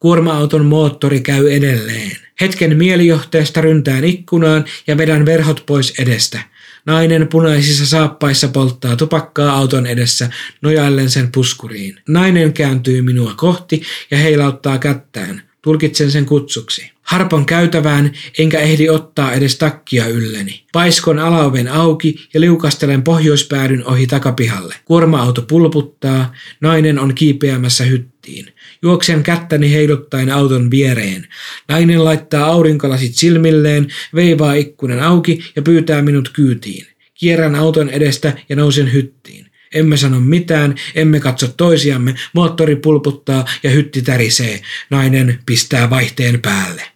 Kuorma-auton moottori käy edelleen. Hetken mielijohteesta ryntään ikkunaan ja vedän verhot pois edestä. Nainen punaisissa saappaissa polttaa tupakkaa auton edessä nojaillen sen puskuriin. Nainen kääntyy minua kohti ja heilauttaa kättään. Tulkitsen sen kutsuksi. Harpon käytävään, enkä ehdi ottaa edes takkia ylleni. Paiskon alaoven auki ja liukastelen pohjoispäädyn ohi takapihalle. Kuorma-auto pulputtaa, nainen on kiipeämässä hyttiin. Juoksen kättäni heiluttaen auton viereen. Nainen laittaa aurinkolasit silmilleen, veivaa ikkunan auki ja pyytää minut kyytiin. Kierrän auton edestä ja nousen hyttiin. Emme sano mitään, emme katso toisiamme, moottori pulputtaa ja hytti tärisee. Nainen pistää vaihteen päälle.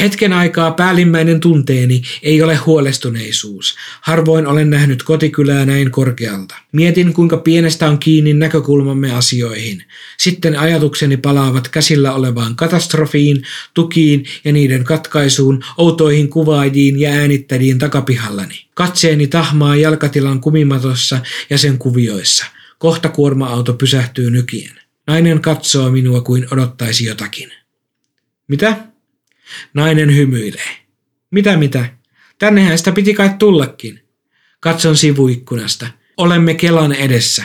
Hetken aikaa päällimmäinen tunteeni ei ole huolestuneisuus. Harvoin olen nähnyt kotikylää näin korkealta. Mietin, kuinka pienestä on kiinni näkökulmamme asioihin. Sitten ajatukseni palaavat käsillä olevaan katastrofiin, tukiin ja niiden katkaisuun, outoihin kuvaajiin ja äänittäjiin takapihallani. Katseeni tahmaa jalkatilan kumimatossa ja sen kuvioissa. Kohta kuorma-auto pysähtyy nykien. Nainen katsoo minua kuin odottaisi jotakin. Mitä? Nainen hymyilee. Mitä mitä? Tännehän sitä piti kai tullakin. Katson sivuikkunasta. Olemme Kelan edessä.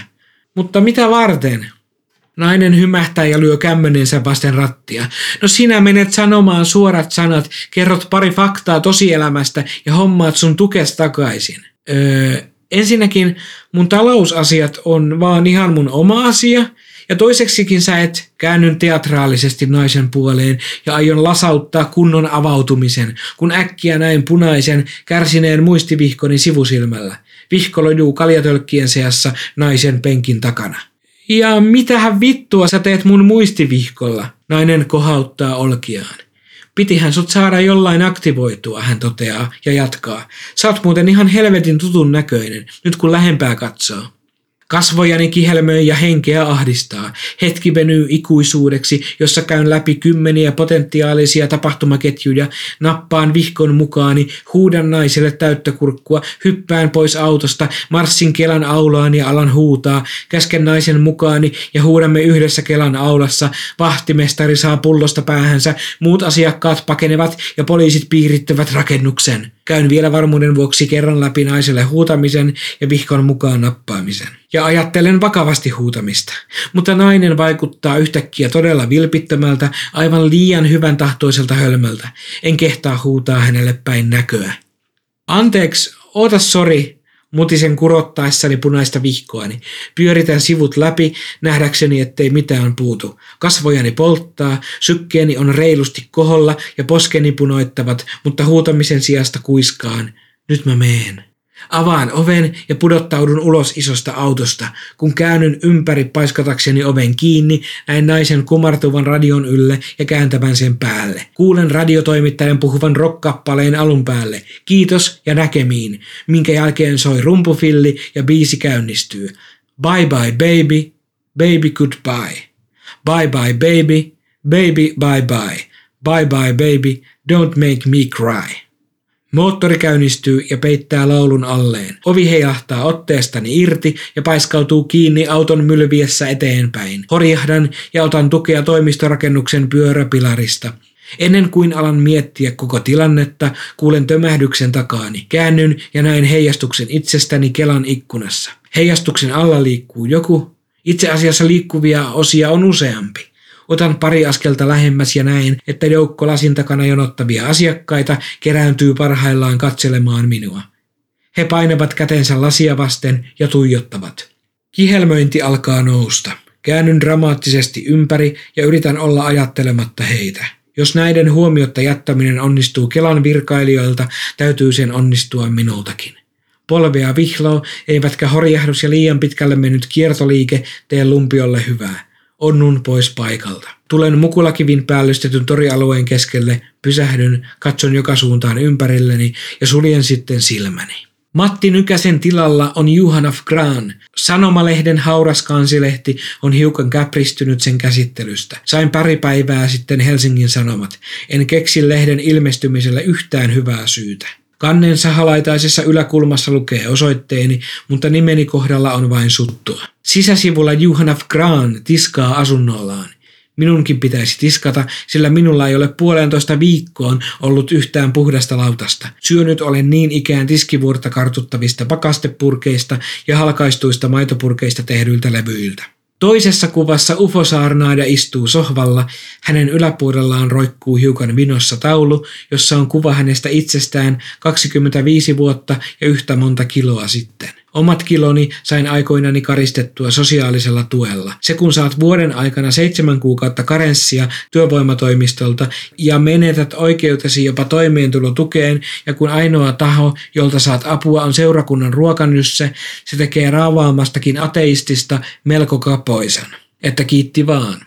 Mutta mitä varten? Nainen hymähtää ja lyö kämmenensä vasten rattia. No sinä menet sanomaan suorat sanat, kerrot pari faktaa tosielämästä ja hommaat sun tukes takaisin. Öö, ensinnäkin mun talousasiat on vaan ihan mun oma asia – ja toiseksikin sä et käännyn teatraalisesti naisen puoleen ja aion lasauttaa kunnon avautumisen, kun äkkiä näin punaisen, kärsineen muistivihkoni sivusilmällä. Vihko lojuu kaljatölkkien seassa naisen penkin takana. Ja mitähän vittua sä teet mun muistivihkolla? Nainen kohauttaa olkiaan. Pitihän sut saada jollain aktivoitua, hän toteaa ja jatkaa. Sä oot muuten ihan helvetin tutun näköinen, nyt kun lähempää katsoo. Kasvojani kihelmöi ja henkeä ahdistaa. Hetki venyy ikuisuudeksi, jossa käyn läpi kymmeniä potentiaalisia tapahtumaketjuja, nappaan vihkon mukaani, huudan naiselle täyttä kurkkua, hyppään pois autosta, marssin Kelan aulaan ja alan huutaa, käsken naisen mukaani ja huudamme yhdessä Kelan aulassa. Vahtimestari saa pullosta päähänsä, muut asiakkaat pakenevat ja poliisit piirittävät rakennuksen. Käyn vielä varmuuden vuoksi kerran läpi naiselle huutamisen ja vihkon mukaan nappaamisen. Ja ajattelen vakavasti huutamista. Mutta nainen vaikuttaa yhtäkkiä todella vilpittömältä, aivan liian hyvän tahtoiselta hölmöltä. En kehtaa huutaa hänelle päin näköä. Anteeksi, oota sori, Mutisen kurottaessani punaista vihkoani. Pyöritän sivut läpi, nähdäkseni ettei mitään puutu. Kasvojani polttaa, sykkeeni on reilusti koholla ja poskeni punoittavat, mutta huutamisen sijasta kuiskaan. Nyt mä meen. Avaan oven ja pudottaudun ulos isosta autosta. Kun käännyn ympäri paiskatakseni oven kiinni, näin naisen kumartuvan radion ylle ja kääntävän sen päälle. Kuulen radiotoimittajan puhuvan rockkappaleen alun päälle. Kiitos ja näkemiin, minkä jälkeen soi rumpufilli ja biisi käynnistyy. Bye bye baby, baby goodbye. Bye bye baby, baby bye bye. Bye bye baby, don't make me cry. Moottori käynnistyy ja peittää laulun alleen. Ovi heilahtaa otteestani irti ja paiskautuu kiinni auton mylviessä eteenpäin. Horjahdan ja otan tukea toimistorakennuksen pyöräpilarista. Ennen kuin alan miettiä koko tilannetta, kuulen tömähdyksen takaani. Käännyn ja näen heijastuksen itsestäni Kelan ikkunassa. Heijastuksen alla liikkuu joku. Itse asiassa liikkuvia osia on useampi. Otan pari askelta lähemmäs ja näen, että joukko lasin takana jonottavia asiakkaita kerääntyy parhaillaan katselemaan minua. He painavat kätensä lasia vasten ja tuijottavat. Kihelmöinti alkaa nousta. Käännyn dramaattisesti ympäri ja yritän olla ajattelematta heitä. Jos näiden huomiotta jättäminen onnistuu Kelan virkailijoilta, täytyy sen onnistua minultakin. Polvea vihloo, eivätkä horjahdus ja liian pitkälle mennyt kiertoliike tee lumpiolle hyvää. Onnun pois paikalta. Tulen mukulakivin päällystetyn torialueen keskelle, pysähdyn, katson joka suuntaan ympärilleni ja suljen sitten silmäni. Matti Nykäsen tilalla on Juhana Gran. Sanomalehden hauras kansilehti on hiukan käpristynyt sen käsittelystä. Sain pari päivää sitten Helsingin Sanomat. En keksi lehden ilmestymiselle yhtään hyvää syytä. Kannen sahalaitaisessa yläkulmassa lukee osoitteeni, mutta nimeni kohdalla on vain suttua. Sisäsivulla Juhana Gran tiskaa asunnollaan. Minunkin pitäisi tiskata, sillä minulla ei ole puolentoista viikkoon ollut yhtään puhdasta lautasta. Syönyt olen niin ikään tiskivuorta kartuttavista pakastepurkeista ja halkaistuista maitopurkeista tehdyiltä levyiltä. Toisessa kuvassa ufosaarnaada istuu sohvalla, hänen yläpuolellaan roikkuu hiukan vinossa taulu, jossa on kuva hänestä itsestään 25 vuotta ja yhtä monta kiloa sitten. Omat kiloni sain aikoinani karistettua sosiaalisella tuella. Se kun saat vuoden aikana seitsemän kuukautta karenssia työvoimatoimistolta ja menetät oikeutesi jopa toimeentulotukeen ja kun ainoa taho, jolta saat apua on seurakunnan ruokanysse, se tekee raavaamastakin ateistista melko kapoisan. Että kiitti vaan.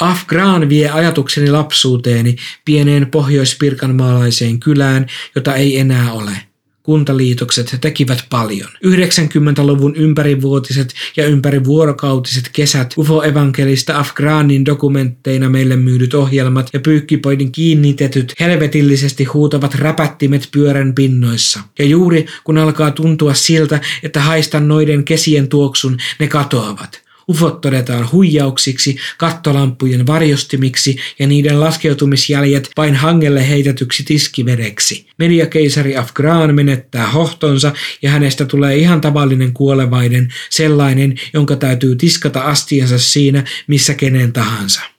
Afgraan vie ajatukseni lapsuuteeni pieneen pohjoispirkanmaalaiseen kylään, jota ei enää ole – kuntaliitokset tekivät paljon. 90-luvun ympärivuotiset ja ympärivuorokautiset kesät, UFO-evankelista Afghaanin dokumentteina meille myydyt ohjelmat ja pyykkipoidin kiinnitetyt helvetillisesti huutavat räpättimet pyörän pinnoissa. Ja juuri kun alkaa tuntua siltä, että haistan noiden kesien tuoksun, ne katoavat. Ufot todetaan huijauksiksi, kattolampujen varjostimiksi ja niiden laskeutumisjäljet vain hangelle heitetyksi tiskivedeksi. Mediakeisari Afghan menettää hohtonsa ja hänestä tulee ihan tavallinen kuolevainen, sellainen, jonka täytyy tiskata astiansa siinä, missä kenen tahansa.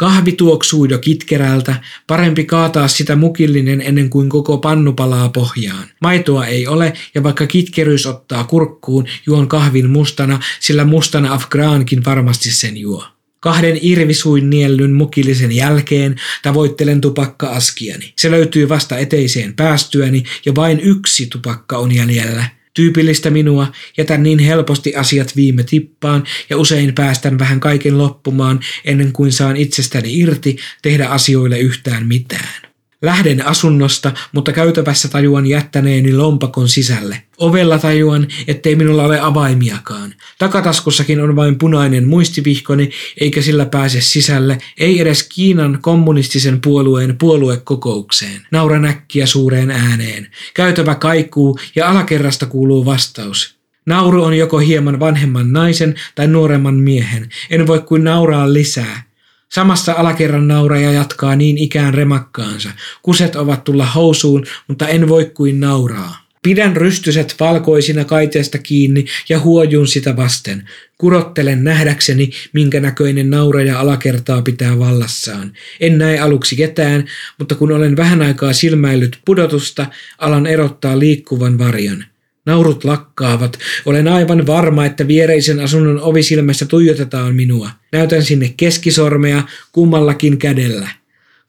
Kahvi tuoksuu jo kitkerältä, parempi kaataa sitä mukillinen ennen kuin koko pannu palaa pohjaan. Maitoa ei ole ja vaikka kitkeryys ottaa kurkkuun, juon kahvin mustana, sillä mustana Afgraankin varmasti sen juo. Kahden irvisuin niellyn mukillisen jälkeen tavoittelen tupakka-askiani. Se löytyy vasta eteiseen päästyäni ja vain yksi tupakka on jäljellä – Tyypillistä minua, jätän niin helposti asiat viime tippaan ja usein päästän vähän kaiken loppumaan ennen kuin saan itsestäni irti tehdä asioille yhtään mitään. Lähden asunnosta, mutta käytävässä tajuan jättäneeni lompakon sisälle. Ovella tajuan, ettei minulla ole avaimiakaan. Takataskussakin on vain punainen muistivihkoni, eikä sillä pääse sisälle, ei edes Kiinan kommunistisen puolueen puoluekokoukseen. Nauran äkkiä suureen ääneen. Käytävä kaikuu ja alakerrasta kuuluu vastaus. Nauru on joko hieman vanhemman naisen tai nuoremman miehen. En voi kuin nauraa lisää. Samassa alakerran nauraja jatkaa niin ikään remakkaansa. Kuset ovat tulla housuun, mutta en voi kuin nauraa. Pidän rystyset valkoisina kaiteesta kiinni ja huojun sitä vasten. Kurottelen nähdäkseni, minkä näköinen nauraja alakertaa pitää vallassaan. En näe aluksi ketään, mutta kun olen vähän aikaa silmäillyt pudotusta, alan erottaa liikkuvan varjon. Naurut lakkaavat. Olen aivan varma, että viereisen asunnon ovisilmässä tuijotetaan minua. Näytän sinne keskisormea kummallakin kädellä.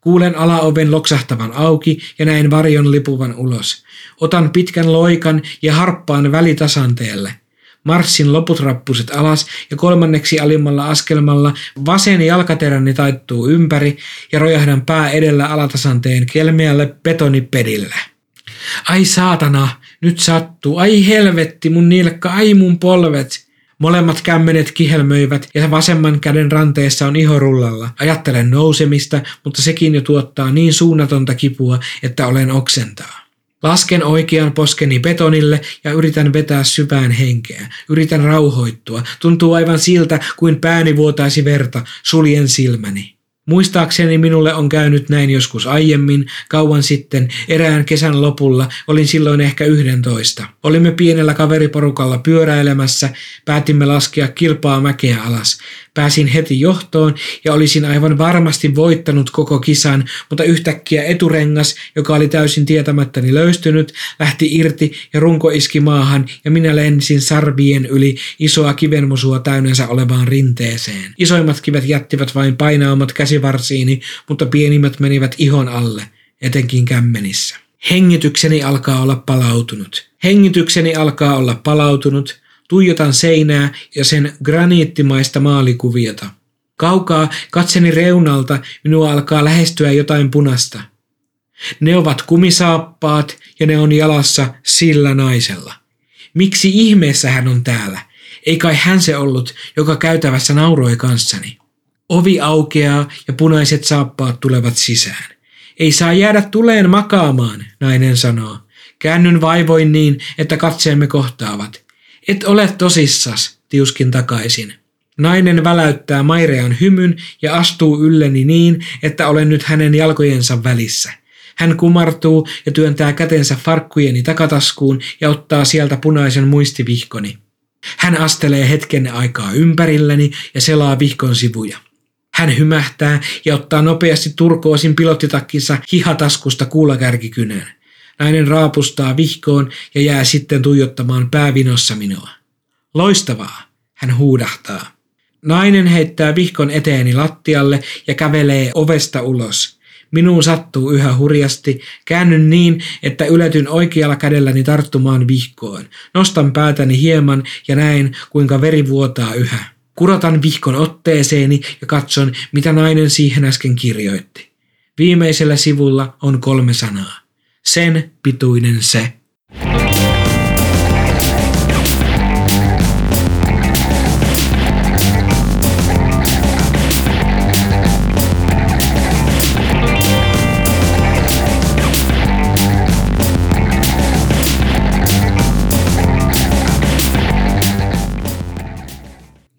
Kuulen alaoven loksahtavan auki ja näin varjon lipuvan ulos. Otan pitkän loikan ja harppaan välitasanteelle. Marssin loput rappuset alas ja kolmanneksi alimmalla askelmalla vasen jalkateräni taittuu ympäri ja rojahdan pää edellä alatasanteen kelmeälle betonipedille. Ai saatana, nyt sattuu. Ai helvetti, mun nilkka, ai mun polvet. Molemmat kämmenet kihelmöivät ja vasemman käden ranteessa on iho rullalla. Ajattelen nousemista, mutta sekin jo tuottaa niin suunnatonta kipua, että olen oksentaa. Lasken oikean poskeni betonille ja yritän vetää syvään henkeä. Yritän rauhoittua. Tuntuu aivan siltä, kuin pääni vuotaisi verta. Suljen silmäni. Muistaakseni minulle on käynyt näin joskus aiemmin, kauan sitten, erään kesän lopulla, olin silloin ehkä yhdentoista. Olimme pienellä kaveriporukalla pyöräilemässä, päätimme laskea kilpaa mäkeä alas. Pääsin heti johtoon ja olisin aivan varmasti voittanut koko kisan, mutta yhtäkkiä eturengas, joka oli täysin tietämättäni löystynyt, lähti irti ja runko iski maahan ja minä lensin sarvien yli isoa kivenmusua täynnänsä olevaan rinteeseen. Isoimmat kivet jättivät vain painaumat käsivarsiini, mutta pienimmät menivät ihon alle, etenkin kämmenissä. Hengitykseni alkaa olla palautunut. Hengitykseni alkaa olla palautunut Tuijotan seinää ja sen graniittimaista maalikuviota. Kaukaa katseni reunalta minua alkaa lähestyä jotain punasta. Ne ovat kumisaappaat ja ne on jalassa sillä naisella. Miksi ihmeessä hän on täällä? Ei kai hän se ollut, joka käytävässä nauroi kanssani. Ovi aukeaa ja punaiset saappaat tulevat sisään. Ei saa jäädä tuleen makaamaan, nainen sanoo. Käännyn vaivoin niin, että katseemme kohtaavat. Et ole tosissas, tiuskin takaisin. Nainen väläyttää mairean hymyn ja astuu ylleni niin, että olen nyt hänen jalkojensa välissä. Hän kumartuu ja työntää kätensä farkkujeni takataskuun ja ottaa sieltä punaisen muistivihkoni. Hän astelee hetken aikaa ympärilläni ja selaa vihkon sivuja. Hän hymähtää ja ottaa nopeasti turkoosin pilottitakkinsa hihataskusta kuulakärkikynän. Nainen raapustaa vihkoon ja jää sitten tuijottamaan päävinossa minua. Loistavaa, hän huudahtaa. Nainen heittää vihkon eteeni lattialle ja kävelee ovesta ulos. Minuun sattuu yhä hurjasti. Käännyn niin, että yletyn oikealla kädelläni tarttumaan vihkoon. Nostan päätäni hieman ja näen, kuinka veri vuotaa yhä. Kurotan vihkon otteeseeni ja katson, mitä nainen siihen äsken kirjoitti. Viimeisellä sivulla on kolme sanaa sen pituinen se.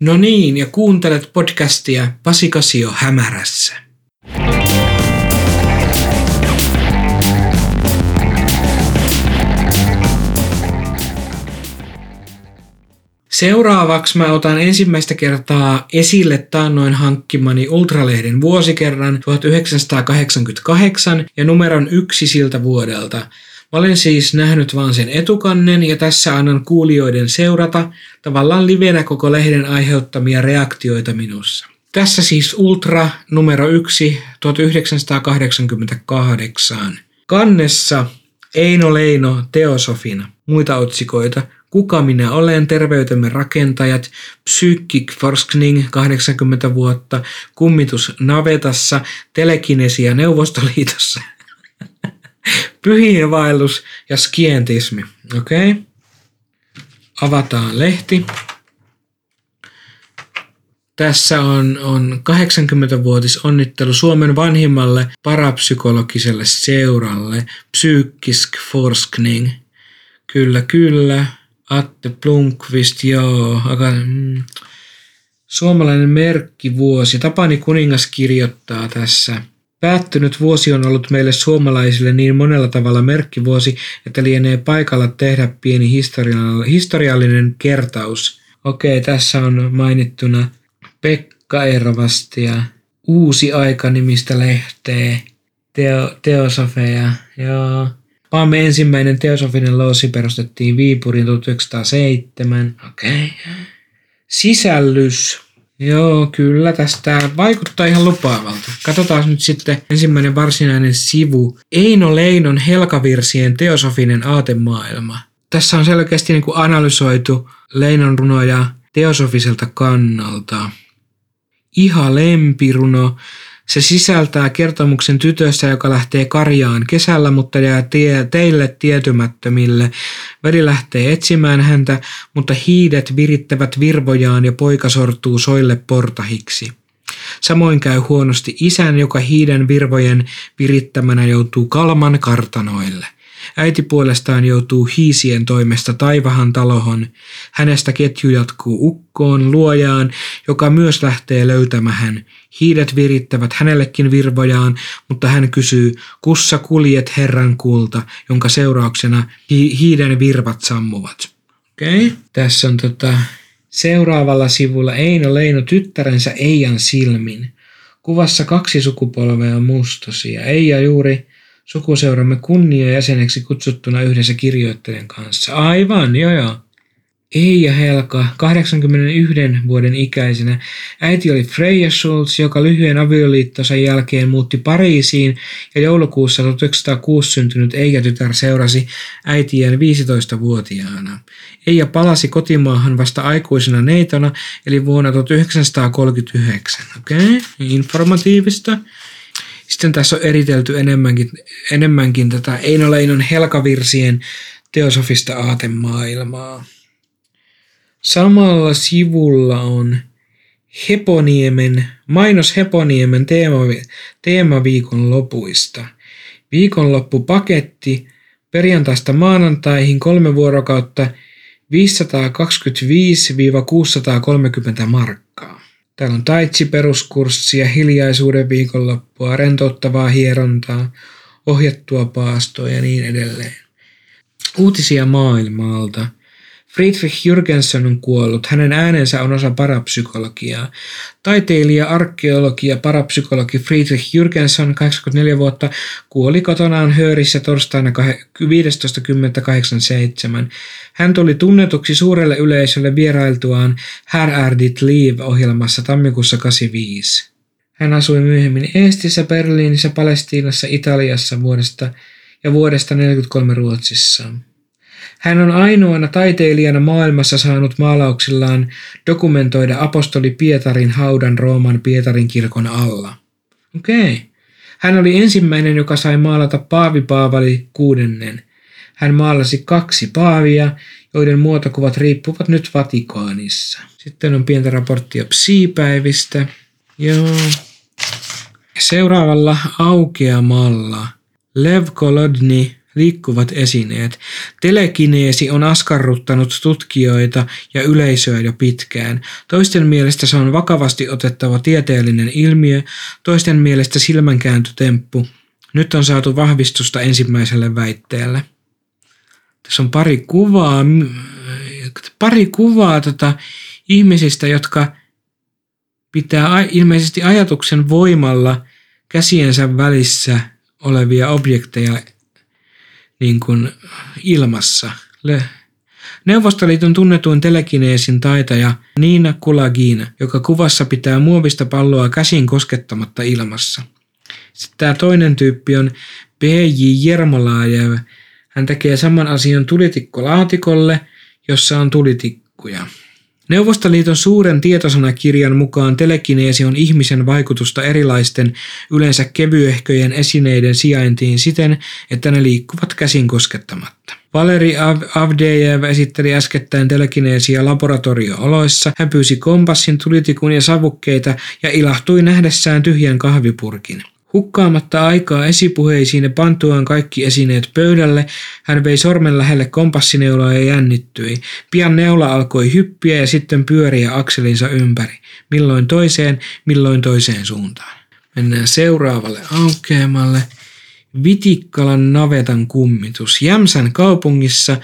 No niin, ja kuuntelet podcastia Pasikasio hämärässä. Seuraavaksi mä otan ensimmäistä kertaa esille taannoin hankkimani Ultralehden vuosikerran 1988 ja numeron yksi siltä vuodelta. Olen siis nähnyt vaan sen etukannen ja tässä annan kuulijoiden seurata tavallaan livenä koko lehden aiheuttamia reaktioita minussa. Tässä siis Ultra numero 1 1988. Kannessa Eino Leino Teosofina. Muita otsikoita. Kuka minä olen, terveytemme rakentajat, Psychic Forskning 80 vuotta, kummitus navetassa, telekinesia Neuvostoliitossa, pyhiinvaellus ja skientismi. Okei. Okay. Avataan lehti. Tässä on, on 80-vuotis onnittelu Suomen vanhimmalle parapsykologiselle seuralle, Psykisk Forskning. Kyllä, kyllä. Atte Blomqvist, joo. Aika, mm. Suomalainen merkkivuosi. Tapani Kuningas kirjoittaa tässä. Päättynyt vuosi on ollut meille suomalaisille niin monella tavalla merkkivuosi, että lienee paikalla tehdä pieni historiallinen kertaus. Okei, tässä on mainittuna Pekka Ervasti ja Uusi aika nimistä lehteä, teo, teosofeja, joo. Maamme ensimmäinen teosofinen loosi perustettiin Viipurin 1907. Okei. Sisällys. Joo, kyllä tästä vaikuttaa ihan lupaavalta. Katsotaan nyt sitten ensimmäinen varsinainen sivu. Eino Leinon Helkavirsien teosofinen aatemaailma. Tässä on selkeästi niin kuin analysoitu Leinon runoja teosofiselta kannalta. Iha lempiruno se sisältää kertomuksen tytöstä, joka lähtee karjaan kesällä, mutta jää tie, teille tietymättömille. Veri lähtee etsimään häntä, mutta hiidet virittävät virvojaan ja poika sortuu soille portahiksi. Samoin käy huonosti isän, joka hiiden virvojen virittämänä joutuu kalman kartanoille. Äiti puolestaan joutuu hiisien toimesta taivahan talohon. Hänestä ketju jatkuu ukkoon, luojaan, joka myös lähtee löytämään. Hiidet virittävät hänellekin virvojaan, mutta hän kysyy, kussa kuljet Herran kulta, jonka seurauksena hi- hiiden virvat sammuvat. Okei. Okay. Tässä on tota, seuraavalla sivulla Eino Leino tyttärensä Eijan silmin. Kuvassa kaksi sukupolvea mustosia. Eija juuri sukuseuramme kunniajäseneksi kutsuttuna yhdessä kirjoittajan kanssa. Aivan, joo joo. Eija Helka, 81 vuoden ikäisenä. Äiti oli Freya Schultz, joka lyhyen avioliittonsa jälkeen muutti Pariisiin ja joulukuussa 1906 syntynyt Eija-tytär seurasi äitien 15-vuotiaana. Eija palasi kotimaahan vasta aikuisena neitona, eli vuonna 1939. Okei, okay. informatiivista. Sitten tässä on eritelty enemmänkin, enemmänkin tätä Eino Leinon helkavirsien teosofista aatemaailmaa. Samalla sivulla on Heponiemen, mainos Heponiemen teema, teemaviikon lopuista. Viikonloppupaketti perjantaista maanantaihin kolme vuorokautta 525-630 markkaa. Täällä on taitsi peruskurssia, hiljaisuuden viikonloppua, rentouttavaa hierontaa, ohjattua paastoa ja niin edelleen. Uutisia maailmalta – Friedrich Jürgensen on kuollut. Hänen äänensä on osa parapsykologiaa. Taiteilija, arkeologi ja parapsykologi Friedrich Jürgensen, 84 vuotta, kuoli kotonaan Höörissä torstaina 15.10.87. Hän tuli tunnetuksi suurelle yleisölle vierailtuaan Herr Erdit Live-ohjelmassa tammikuussa 85. Hän asui myöhemmin Eestissä, Berliinissä, Palestiinassa, Italiassa vuodesta ja vuodesta 1943 Ruotsissa. Hän on ainoana taiteilijana maailmassa saanut maalauksillaan dokumentoida apostoli Pietarin haudan Rooman Pietarin kirkon alla. Okei. Okay. Hän oli ensimmäinen, joka sai maalata Paavi Paavali kuudennen. Hän maalasi kaksi paavia, joiden muotokuvat riippuvat nyt Vatikaanissa. Sitten on pientä raporttia psiipäivistä. Joo. Seuraavalla aukeamalla Lev Kolodny liikkuvat esineet. Telekineesi on askarruttanut tutkijoita ja yleisöä jo pitkään. Toisten mielestä se on vakavasti otettava tieteellinen ilmiö, toisten mielestä silmänkääntötemppu. Nyt on saatu vahvistusta ensimmäiselle väitteelle. Tässä on pari kuvaa, pari kuvaa tota, ihmisistä, jotka pitää ilmeisesti ajatuksen voimalla käsiensä välissä olevia objekteja niin kuin ilmassa. Neuvostoliiton tunnetuin telekineesin taitaja Niina Kulagina, joka kuvassa pitää muovista palloa käsin koskettamatta ilmassa. Sitten tämä toinen tyyppi on P.J. Jermolaajev. Hän tekee saman asian tulitikkolaatikolle, jossa on tulitikkuja. Neuvostoliiton suuren tietosanakirjan mukaan telekineesi on ihmisen vaikutusta erilaisten, yleensä kevyehköjen esineiden sijaintiin siten, että ne liikkuvat käsin koskettamatta. Valeri Avdejev esitteli äskettäin telekineesiä laboratorio-oloissa. Hän pyysi kompassin, tulitikun ja savukkeita ja ilahtui nähdessään tyhjän kahvipurkin. Hukkaamatta aikaa esipuheisiin ja pantuaan kaikki esineet pöydälle, hän vei sormen lähelle kompassineulaa ja jännittyi. Pian neula alkoi hyppiä ja sitten pyöriä akselinsa ympäri, milloin toiseen, milloin toiseen suuntaan. Mennään seuraavalle aukeamalle. Vitikkalan navetan kummitus. Jämsän kaupungissa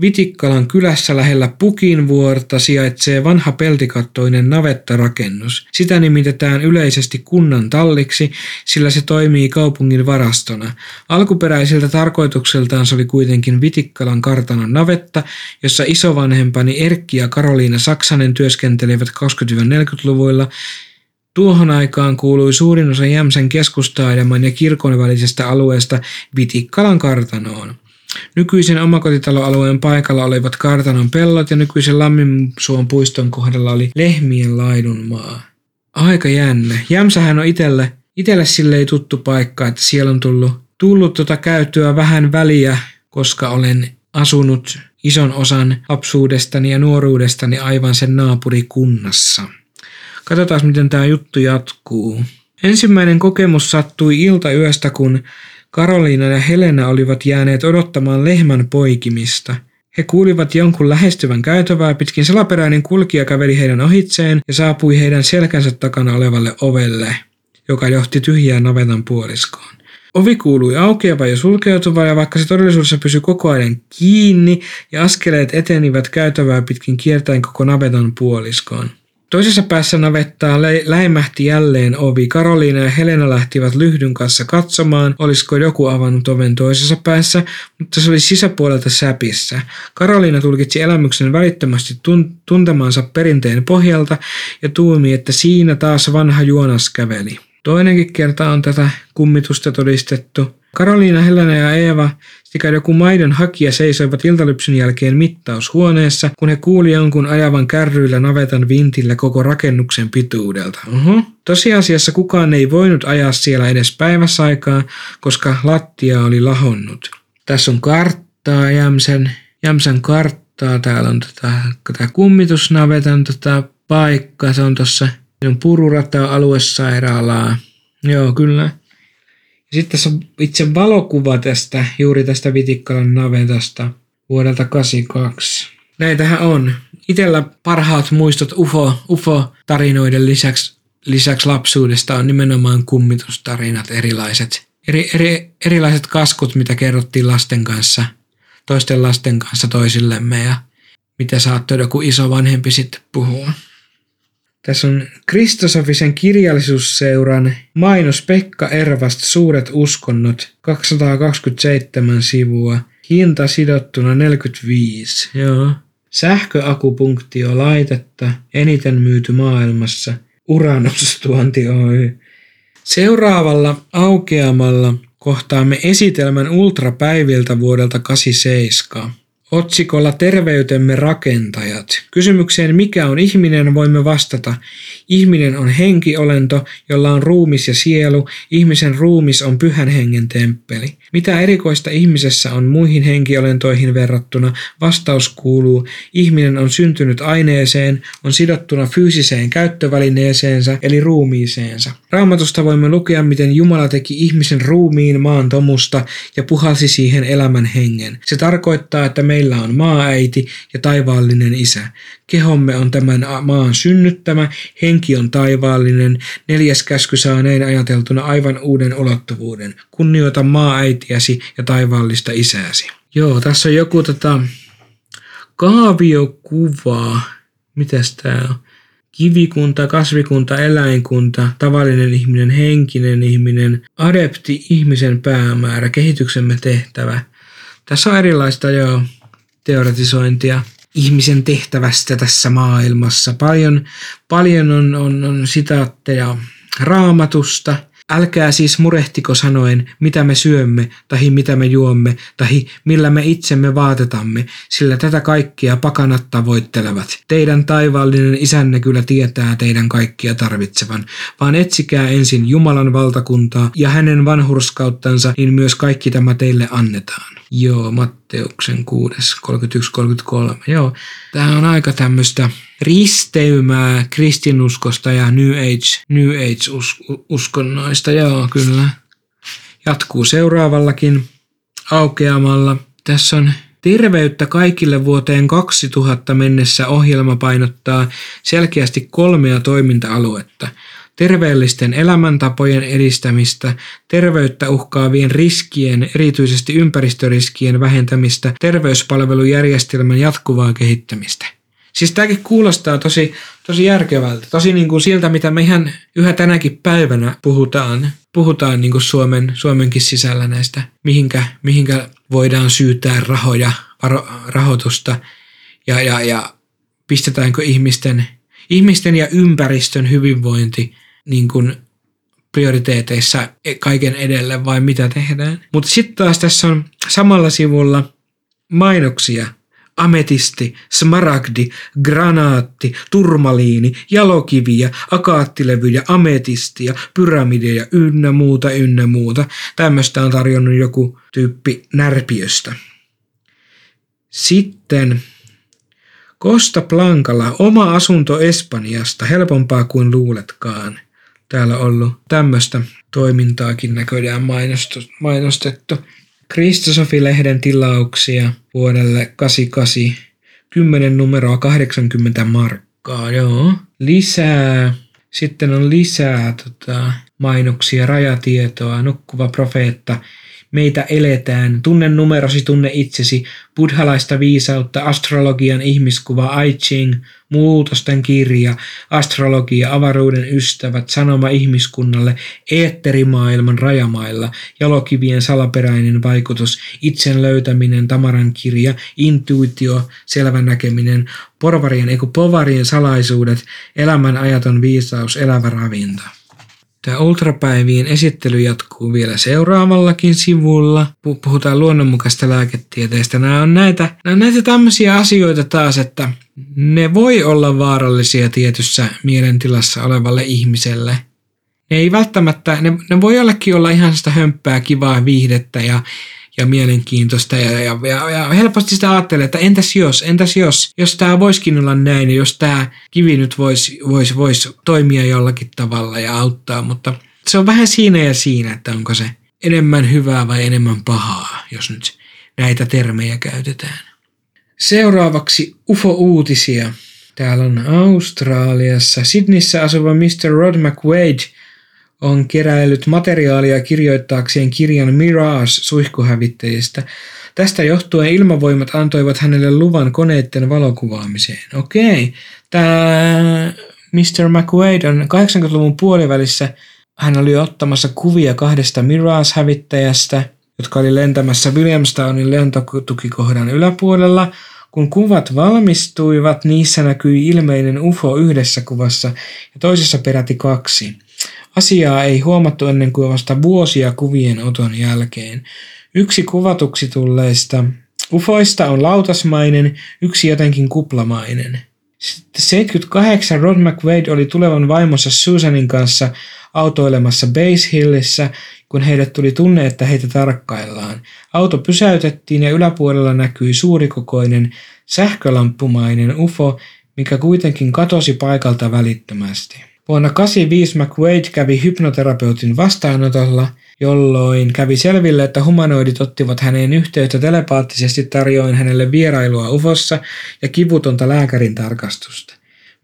Vitikkalan kylässä lähellä Pukinvuorta sijaitsee vanha peltikattoinen navettarakennus. Sitä nimitetään yleisesti kunnan talliksi, sillä se toimii kaupungin varastona. Alkuperäiseltä tarkoitukseltaan se oli kuitenkin Vitikkalan kartanon navetta, jossa isovanhempani Erkki ja Karoliina Saksanen työskentelivät 20-40-luvuilla Tuohon aikaan kuului suurin osa Jämsän keskustaajaman ja kirkon välisestä alueesta Vitikkalan kartanoon. Nykyisen omakotitaloalueen paikalla olivat kartanon pellot ja nykyisen Lamminsuon puiston kohdalla oli lehmien laidunmaa. Aika jänne. Jämsähän on itelle, itelle sille ei tuttu paikka, että siellä on tullut, tullut tota käyttöä vähän väliä, koska olen asunut ison osan lapsuudestani ja nuoruudestani aivan sen naapurikunnassa. Katsotaan, miten tämä juttu jatkuu. Ensimmäinen kokemus sattui ilta yöstä, kun Karoliina ja Helena olivat jääneet odottamaan lehmän poikimista. He kuulivat jonkun lähestyvän käytävää pitkin salaperäinen kulkija käveli heidän ohitseen ja saapui heidän selkänsä takana olevalle ovelle, joka johti tyhjään navetan puoliskoon. Ovi kuului aukeava ja sulkeutuva ja vaikka se todellisuudessa pysyi koko ajan kiinni ja askeleet etenivät käytävää pitkin kiertäen koko navetan puoliskoon. Toisessa päässä navettaa lä- läimähti jälleen ovi. Karoliina ja Helena lähtivät lyhdyn kanssa katsomaan, olisiko joku avannut oven toisessa päässä, mutta se oli sisäpuolelta säpissä. Karoliina tulkitsi elämyksen välittömästi tun- tuntemansa perinteen pohjalta ja tuumi, että siinä taas vanha juonas käveli. Toinenkin kerta on tätä kummitusta todistettu. Karoliina, Helena ja Eeva sekä joku maidon hakija seisoivat iltalypsyn jälkeen mittaushuoneessa, kun he kuuli jonkun ajavan kärryillä navetan vintillä koko rakennuksen pituudelta. Oho. Tosiasiassa kukaan ei voinut ajaa siellä edes päiväsaikaa, koska lattia oli lahonnut. Tässä on karttaa, Jämsän, Jämsän karttaa. Täällä on tätä, tätä kummitusnavetan tätä paikka. Se on tuossa on pururata aluesairaalaa. Joo, kyllä. Sitten tässä on itse valokuva tästä, juuri tästä Vitikkalan navetasta vuodelta 82. Näitähän on. Itellä parhaat muistot UFO, UFO-tarinoiden lisäksi, lisäksi lapsuudesta on nimenomaan kummitustarinat, erilaiset, eri, eri, erilaiset kaskut, mitä kerrottiin lasten kanssa, toisten lasten kanssa toisillemme ja mitä saattoi joku iso vanhempi sitten puhua. Tässä on Kristosofisen kirjallisuusseuran mainos Pekka Ervast Suuret uskonnot, 227 sivua, hinta sidottuna 45. Joo. Sähköakupunktio laitetta, eniten myyty maailmassa, Uranus tuonti Oy. Seuraavalla aukeamalla kohtaamme esitelmän ultrapäiviltä vuodelta 87. Otsikolla Terveytemme rakentajat. Kysymykseen mikä on ihminen voimme vastata. Ihminen on henkiolento, jolla on ruumis ja sielu. Ihmisen ruumis on pyhän hengen temppeli. Mitä erikoista ihmisessä on muihin henkiolentoihin verrattuna? Vastaus kuuluu, ihminen on syntynyt aineeseen, on sidottuna fyysiseen käyttövälineeseensä eli ruumiiseensa. Raamatusta voimme lukea, miten Jumala teki ihmisen ruumiin maan tomusta ja puhalsi siihen elämän hengen. Se tarkoittaa, että meillä on maaäiti ja taivaallinen isä. Kehomme on tämän maan synnyttämä, henki on taivaallinen, neljäs käsky saa näin ajateltuna aivan uuden ulottuvuuden. Kunnioita maaäitiäsi ja taivaallista isääsi. Joo, tässä on joku tota, kaaviokuva. Mitäs tää on? Kivikunta, kasvikunta, eläinkunta, tavallinen ihminen, henkinen ihminen, adepti, ihmisen päämäärä, kehityksemme tehtävä. Tässä on erilaista jo teoretisointia ihmisen tehtävästä tässä maailmassa. Paljon, paljon on, on, on sitaatteja raamatusta – Älkää siis murehtiko sanoen, mitä me syömme, tahi mitä me juomme, tahi millä me itsemme vaatetamme, sillä tätä kaikkia pakanat tavoittelevat. Teidän taivaallinen isänne kyllä tietää teidän kaikkia tarvitsevan, vaan etsikää ensin Jumalan valtakuntaa ja hänen vanhurskauttansa, niin myös kaikki tämä teille annetaan. Joo, Matteuksen 6, 31-33. Joo, tämä on aika tämmöistä risteymää kristinuskosta ja New Age, New Age-uskonnoista. Joo, kyllä. Jatkuu seuraavallakin aukeamalla. Tässä on Terveyttä kaikille vuoteen 2000 mennessä ohjelma painottaa selkeästi kolmea toiminta-aluetta – terveellisten elämäntapojen edistämistä, terveyttä uhkaavien riskien, erityisesti ympäristöriskien vähentämistä, terveyspalvelujärjestelmän jatkuvaa kehittämistä. Siis tämäkin kuulostaa tosi, tosi järkevältä, tosi niin kuin siltä, mitä me ihan yhä tänäkin päivänä puhutaan, puhutaan niin kuin Suomen, Suomenkin sisällä näistä, mihinkä, mihinkä voidaan syytää rahoja, rahoitusta ja, ja, ja pistetäänkö ihmisten, ihmisten ja ympäristön hyvinvointi niin kuin prioriteeteissa kaiken edelle vai mitä tehdään. Mutta sitten taas tässä on samalla sivulla mainoksia. Ametisti, smaragdi, granaatti, turmaliini, jalokiviä, akaattilevyjä, ametistia, pyramideja, ynnä muuta, ynnä muuta. Tämmöistä on tarjonnut joku tyyppi närpiöstä. Sitten Costa Blancalla oma asunto Espanjasta, helpompaa kuin luuletkaan. täällä ollut tämmöistä toimintaakin näköjään mainostettu. Kristosofi-lehden tilauksia vuodelle 88, 10 numeroa 80 markkaa, joo. Lisää, sitten on lisää tota, mainoksia, rajatietoa, nukkuva profeetta, meitä eletään, tunne numerosi, tunne itsesi, buddhalaista viisautta, astrologian ihmiskuva, I Ching, muutosten kirja, astrologia, avaruuden ystävät, sanoma ihmiskunnalle, eetterimaailman rajamailla, jalokivien salaperäinen vaikutus, itsen löytäminen, tamaran kirja, intuitio, selvän näkeminen, porvarien, eiku povarien salaisuudet, elämän ajaton viisaus, elävä ravinto. Tämä ultrapäivien esittely jatkuu vielä seuraavallakin sivulla. Puhutaan luonnonmukaista lääketieteestä. Nämä on näitä, nämä on näitä tämmöisiä asioita taas, että ne voi olla vaarallisia tietyssä mielentilassa olevalle ihmiselle. Ne ei välttämättä, ne, ne voi jollekin olla ihan sitä hömppää, kivaa viihdettä ja ja mielenkiintoista ja, ja, ja, ja helposti sitä ajattelee, että entäs jos, entäs jos, jos tämä voisikin olla näin ja jos tämä kivi nyt voisi vois, vois toimia jollakin tavalla ja auttaa, mutta se on vähän siinä ja siinä, että onko se enemmän hyvää vai enemmän pahaa, jos nyt näitä termejä käytetään. Seuraavaksi UFO-uutisia. Täällä on Australiassa. Sydneyssä asuva Mr. Rod McWade – on keräillyt materiaalia kirjoittaakseen kirjan Mirage suihkuhävittäjistä. Tästä johtuen ilmavoimat antoivat hänelle luvan koneiden valokuvaamiseen. Okei, tämä Mr. McWade on 80-luvun puolivälissä hän oli ottamassa kuvia kahdesta Mirage-hävittäjästä, jotka oli lentämässä Williamstownin lentotukikohdan yläpuolella. Kun kuvat valmistuivat, niissä näkyi ilmeinen UFO yhdessä kuvassa ja toisessa peräti kaksi. Asiaa ei huomattu ennen kuin vasta vuosia kuvien oton jälkeen. Yksi kuvatuksi tulleista ufoista on lautasmainen, yksi jotenkin kuplamainen. Sitten 78 Rod McWade oli tulevan vaimonsa Susanin kanssa autoilemassa Base Hillissä, kun heille tuli tunne, että heitä tarkkaillaan. Auto pysäytettiin ja yläpuolella näkyi suurikokoinen sähkölamppumainen UFO, mikä kuitenkin katosi paikalta välittömästi. Vuonna 1985 McWade kävi hypnoterapeutin vastaanotolla, jolloin kävi selville, että humanoidit ottivat häneen yhteyttä telepaattisesti tarjoin hänelle vierailua ufossa ja kivutonta lääkärin tarkastusta.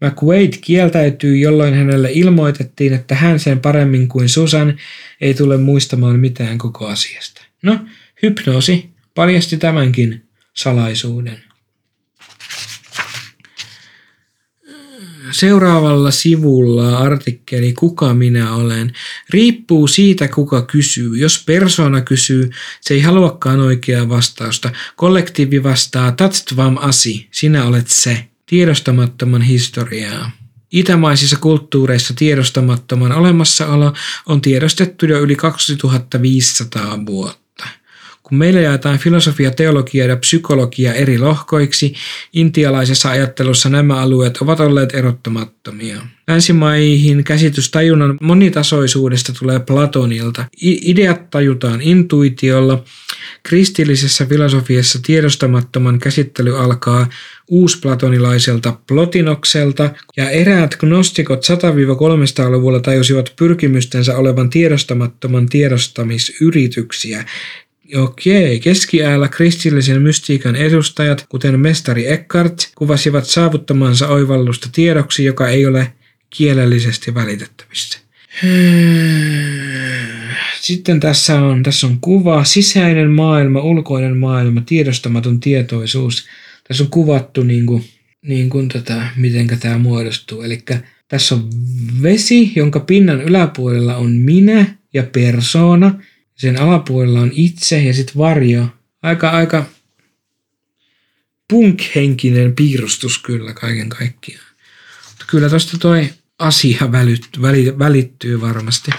McWade kieltäytyi, jolloin hänelle ilmoitettiin, että hän sen paremmin kuin Susan ei tule muistamaan mitään koko asiasta. No, hypnoosi paljasti tämänkin salaisuuden. Seuraavalla sivulla artikkeli Kuka minä olen riippuu siitä, kuka kysyy. Jos persona kysyy, se ei haluakaan oikeaa vastausta. Kollektiivi vastaa Tatstvam asi, sinä olet se. Tiedostamattoman historiaa. Itämaisissa kulttuureissa tiedostamattoman olemassaolo on tiedostettu jo yli 2500 vuotta. Kun meillä jaetaan filosofia, teologia ja psykologia eri lohkoiksi, intialaisessa ajattelussa nämä alueet ovat olleet erottamattomia. Länsimaihin käsitys tajunnan monitasoisuudesta tulee Platonilta. I- ideat tajutaan intuitiolla. Kristillisessä filosofiassa tiedostamattoman käsittely alkaa uusplatonilaiselta Plotinokselta, ja eräät gnostikot 100-300-luvulla tajusivat pyrkimystensä olevan tiedostamattoman tiedostamisyrityksiä, Okei, keskiäällä kristillisen mystiikan edustajat, kuten mestari Eckhart, kuvasivat saavuttamansa oivallusta tiedoksi, joka ei ole kielellisesti välitettävissä. Sitten tässä on, tässä on kuva, sisäinen maailma, ulkoinen maailma, tiedostamaton tietoisuus. Tässä on kuvattu niin kuin, niin kuin tätä, miten tämä muodostuu. Eli tässä on vesi, jonka pinnan yläpuolella on minä ja persona – sen alapuolella on itse ja sitten varjo. Aika, aika punk-henkinen piirustus kyllä kaiken kaikkiaan. Mutta kyllä tuosta toi asia välit, välit, välittyy varmasti.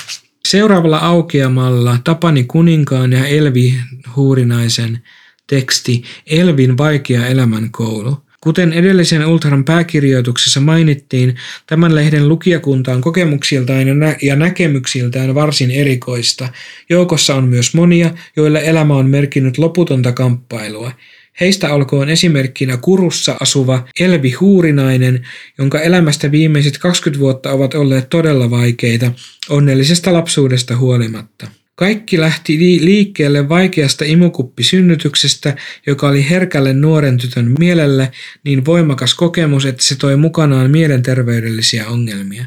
Seuraavalla aukeamalla Tapani kuninkaan ja Elvi Huurinaisen teksti Elvin vaikea elämänkoulu. Kuten edellisen Ultran pääkirjoituksessa mainittiin, tämän lehden lukijakunta on kokemuksiltaan ja, nä- ja näkemyksiltään varsin erikoista. Joukossa on myös monia, joille elämä on merkinnyt loputonta kamppailua. Heistä olkoon esimerkkinä Kurussa asuva Elvi Huurinainen, jonka elämästä viimeiset 20 vuotta ovat olleet todella vaikeita, onnellisesta lapsuudesta huolimatta. Kaikki lähti liikkeelle vaikeasta imukuppisynnytyksestä, joka oli herkälle nuoren tytön mielelle niin voimakas kokemus, että se toi mukanaan mielenterveydellisiä ongelmia.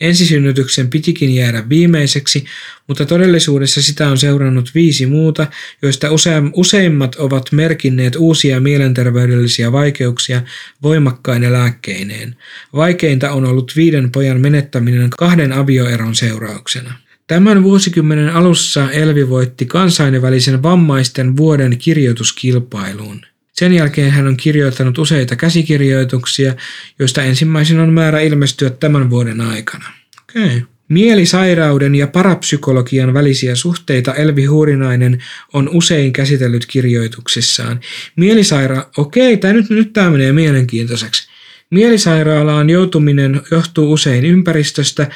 Ensisynnytyksen pitikin jäädä viimeiseksi, mutta todellisuudessa sitä on seurannut viisi muuta, joista useimmat ovat merkinneet uusia mielenterveydellisiä vaikeuksia voimakkaine lääkkeineen. Vaikeinta on ollut viiden pojan menettäminen kahden avioeron seurauksena. Tämän vuosikymmenen alussa Elvi voitti kansainvälisen vammaisten vuoden kirjoituskilpailuun. Sen jälkeen hän on kirjoittanut useita käsikirjoituksia, joista ensimmäisen on määrä ilmestyä tämän vuoden aikana. Okay. Mielisairauden ja parapsykologian välisiä suhteita Elvi Huurinainen on usein käsitellyt kirjoituksissaan. Mielisaira... Okei, okay, nyt, nyt tämä menee mielenkiintoiseksi. Mielisairaalaan joutuminen johtuu usein ympäristöstä,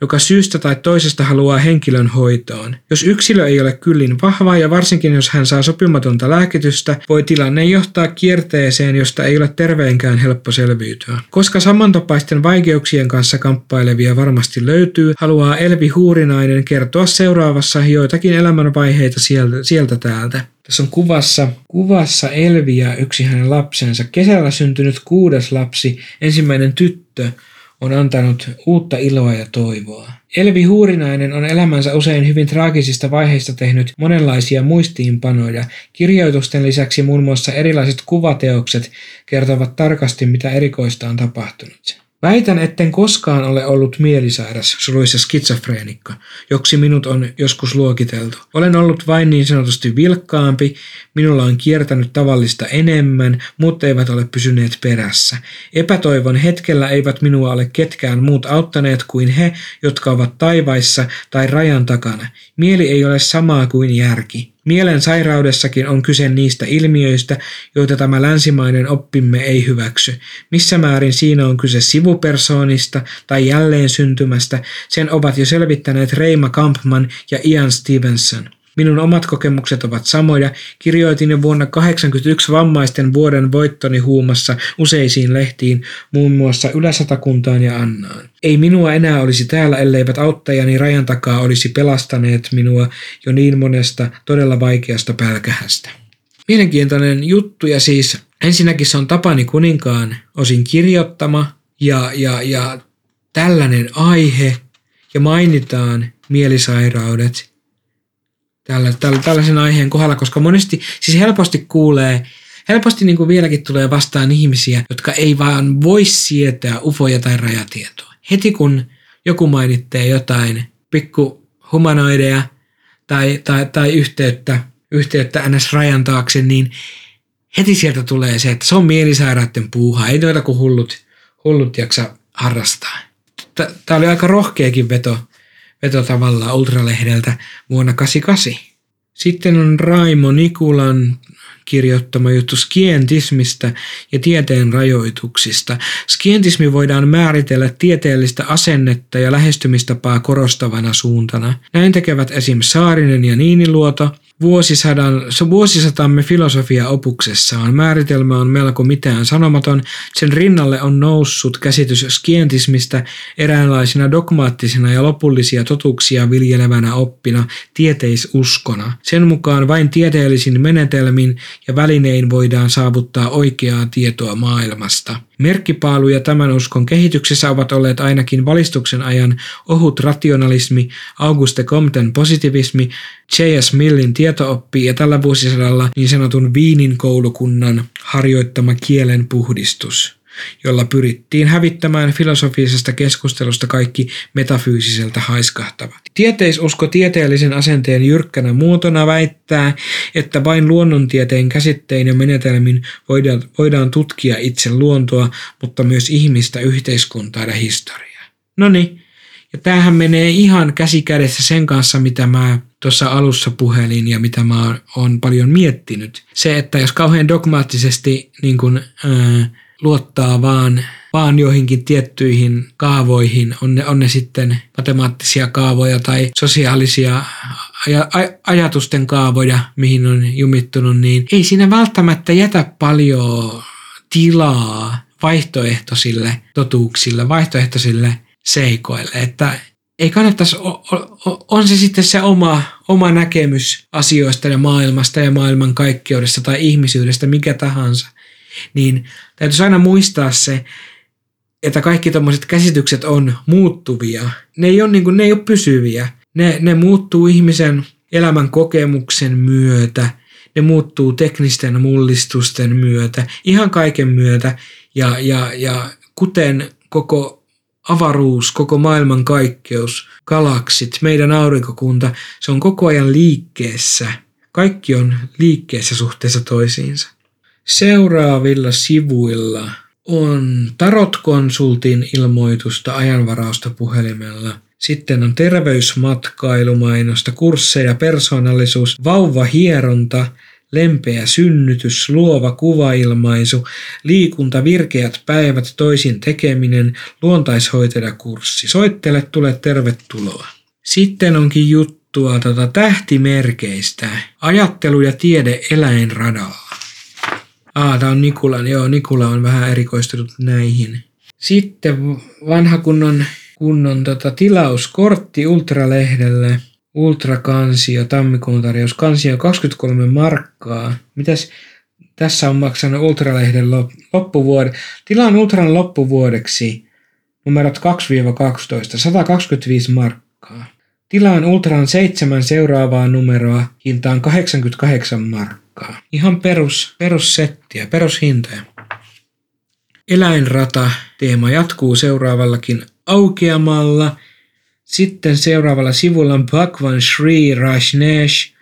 joka syystä tai toisesta haluaa henkilön hoitoon. Jos yksilö ei ole kyllin vahva ja varsinkin jos hän saa sopimatonta lääkitystä, voi tilanne johtaa kierteeseen, josta ei ole terveenkään helppo selviytyä. Koska samantapaisten vaikeuksien kanssa kamppailevia varmasti löytyy, haluaa Elvi Huurinainen kertoa seuraavassa joitakin elämänvaiheita sieltä, sieltä täältä. Tässä on kuvassa, kuvassa Elvi ja yksi hänen lapsensa. Kesällä syntynyt kuudes lapsi, ensimmäinen tyttö, on antanut uutta iloa ja toivoa. Elvi Huurinainen on elämänsä usein hyvin traagisista vaiheista tehnyt monenlaisia muistiinpanoja. Kirjoitusten lisäksi muun muassa erilaiset kuvateokset kertovat tarkasti, mitä erikoista on tapahtunut. Väitän, etten koskaan ole ollut mielisairas, suluissa skitsofreenikko, joksi minut on joskus luokiteltu. Olen ollut vain niin sanotusti vilkkaampi, minulla on kiertänyt tavallista enemmän, mutta eivät ole pysyneet perässä. Epätoivon hetkellä eivät minua ole ketkään muut auttaneet kuin he, jotka ovat taivaissa tai rajan takana. Mieli ei ole samaa kuin järki. Mielen sairaudessakin on kyse niistä ilmiöistä, joita tämä länsimainen oppimme ei hyväksy. Missä määrin siinä on kyse sivupersoonista tai jälleen syntymästä, sen ovat jo selvittäneet Reima Kampman ja Ian Stevenson. Minun omat kokemukset ovat samoja. Kirjoitin jo vuonna 1981 vammaisten vuoden voittoni huumassa useisiin lehtiin, muun muassa Yläsatakuntaan ja Annaan. Ei minua enää olisi täällä, elleivät auttajani rajan takaa olisi pelastaneet minua jo niin monesta todella vaikeasta pälkähästä. Mielenkiintoinen juttu ja siis ensinnäkin se on Tapani kuninkaan osin kirjoittama ja, ja, ja tällainen aihe ja mainitaan mielisairaudet – tällä, tällä, tällaisen aiheen kohdalla, koska monesti siis helposti kuulee, helposti niin kuin vieläkin tulee vastaan ihmisiä, jotka ei vaan voi sietää ufoja tai rajatietoa. Heti kun joku mainittee jotain pikku humanoideja tai, tai, tai yhteyttä, yhteyttä ns. rajan taakse, niin heti sieltä tulee se, että se on mielisairaiden puuhaa, ei noita kuin hullut, hullut jaksa harrastaa. Tämä oli aika rohkeakin veto veto tavallaan Ultralehdeltä vuonna 88. Sitten on Raimo Nikulan kirjoittama juttu skientismistä ja tieteen rajoituksista. Skientismi voidaan määritellä tieteellistä asennetta ja lähestymistapaa korostavana suuntana. Näin tekevät esim. Saarinen ja Niiniluoto, Vuosisadan, vuosisatamme filosofia-opuksessaan määritelmä on melko mitään sanomaton. Sen rinnalle on noussut käsitys skientismistä eräänlaisena dogmaattisena ja lopullisia totuuksia viljelevänä oppina, tieteisuskona. Sen mukaan vain tieteellisin menetelmin ja välinein voidaan saavuttaa oikeaa tietoa maailmasta. Merkkipaaluja tämän uskon kehityksessä ovat olleet ainakin valistuksen ajan ohut rationalismi, Auguste Comten positivismi, J.S. Millin tietooppi ja tällä vuosisadalla niin sanotun Viinin koulukunnan harjoittama kielen puhdistus jolla pyrittiin hävittämään filosofisesta keskustelusta kaikki metafyysiseltä haiskahtavat. Tieteisusko tieteellisen asenteen jyrkkänä muotona väittää, että vain luonnontieteen käsittein ja menetelmin voidaan, voidaan tutkia itse luontoa, mutta myös ihmistä, yhteiskuntaa ja historiaa. No niin, ja tämähän menee ihan käsi kädessä sen kanssa, mitä mä tuossa alussa puhelin ja mitä mä oon paljon miettinyt. Se, että jos kauhean dogmaattisesti niin kun, ää, luottaa vaan, vaan joihinkin tiettyihin kaavoihin, on ne, on ne sitten matemaattisia kaavoja tai sosiaalisia aj- ajatusten kaavoja, mihin on jumittunut, niin ei siinä välttämättä jätä paljon tilaa vaihtoehtoisille totuuksille, vaihtoehtoisille seikoille, että ei kannattaisi, on se sitten se oma, oma näkemys asioista ja maailmasta ja maailman kaikkeudesta tai ihmisyydestä, mikä tahansa, niin täytyisi aina muistaa se, että kaikki tämmöiset käsitykset on muuttuvia. Ne ei ole, niin kuin, ne ei ole pysyviä. Ne, ne muuttuu ihmisen elämän kokemuksen myötä, ne muuttuu teknisten mullistusten myötä, ihan kaiken myötä. Ja, ja, ja kuten koko avaruus, koko maailman kaikkeus, galaksit, meidän aurinkokunta, se on koko ajan liikkeessä. Kaikki on liikkeessä suhteessa toisiinsa. Seuraavilla sivuilla on Tarot-konsultin ilmoitusta ajanvarausta puhelimella. Sitten on terveysmatkailumainosta, kursseja, persoonallisuus, vauvahieronta, lempeä synnytys, luova kuvailmaisu, liikunta, virkeät päivät, toisin tekeminen, luontaishoitajakurssi. Soittele, tule tervetuloa. Sitten onkin juttua tota tähtimerkeistä. Ajattelu ja tiede eläinradalla. Aa, tää on Nikulan. Joo, Nikula on vähän erikoistunut näihin. Sitten vanha kunnon, kunnon tota, tilauskortti Ultralehdelle. Ultrakansio, tammikuun tarjous. Kansio 23 markkaa. Mitäs tässä on maksanut Ultralehden loppuvuode. Tilaan Ultran loppuvuodeksi numerot 2-12, 125 markkaa. Tilaan Ultran seitsemän seuraavaa numeroa hintaan 88 markkaa. Ihan perus, perussettiä, perushintoja. Eläinrata teema jatkuu seuraavallakin aukeamalla. Sitten seuraavalla sivulla on Bhagwan Sri Rajneesh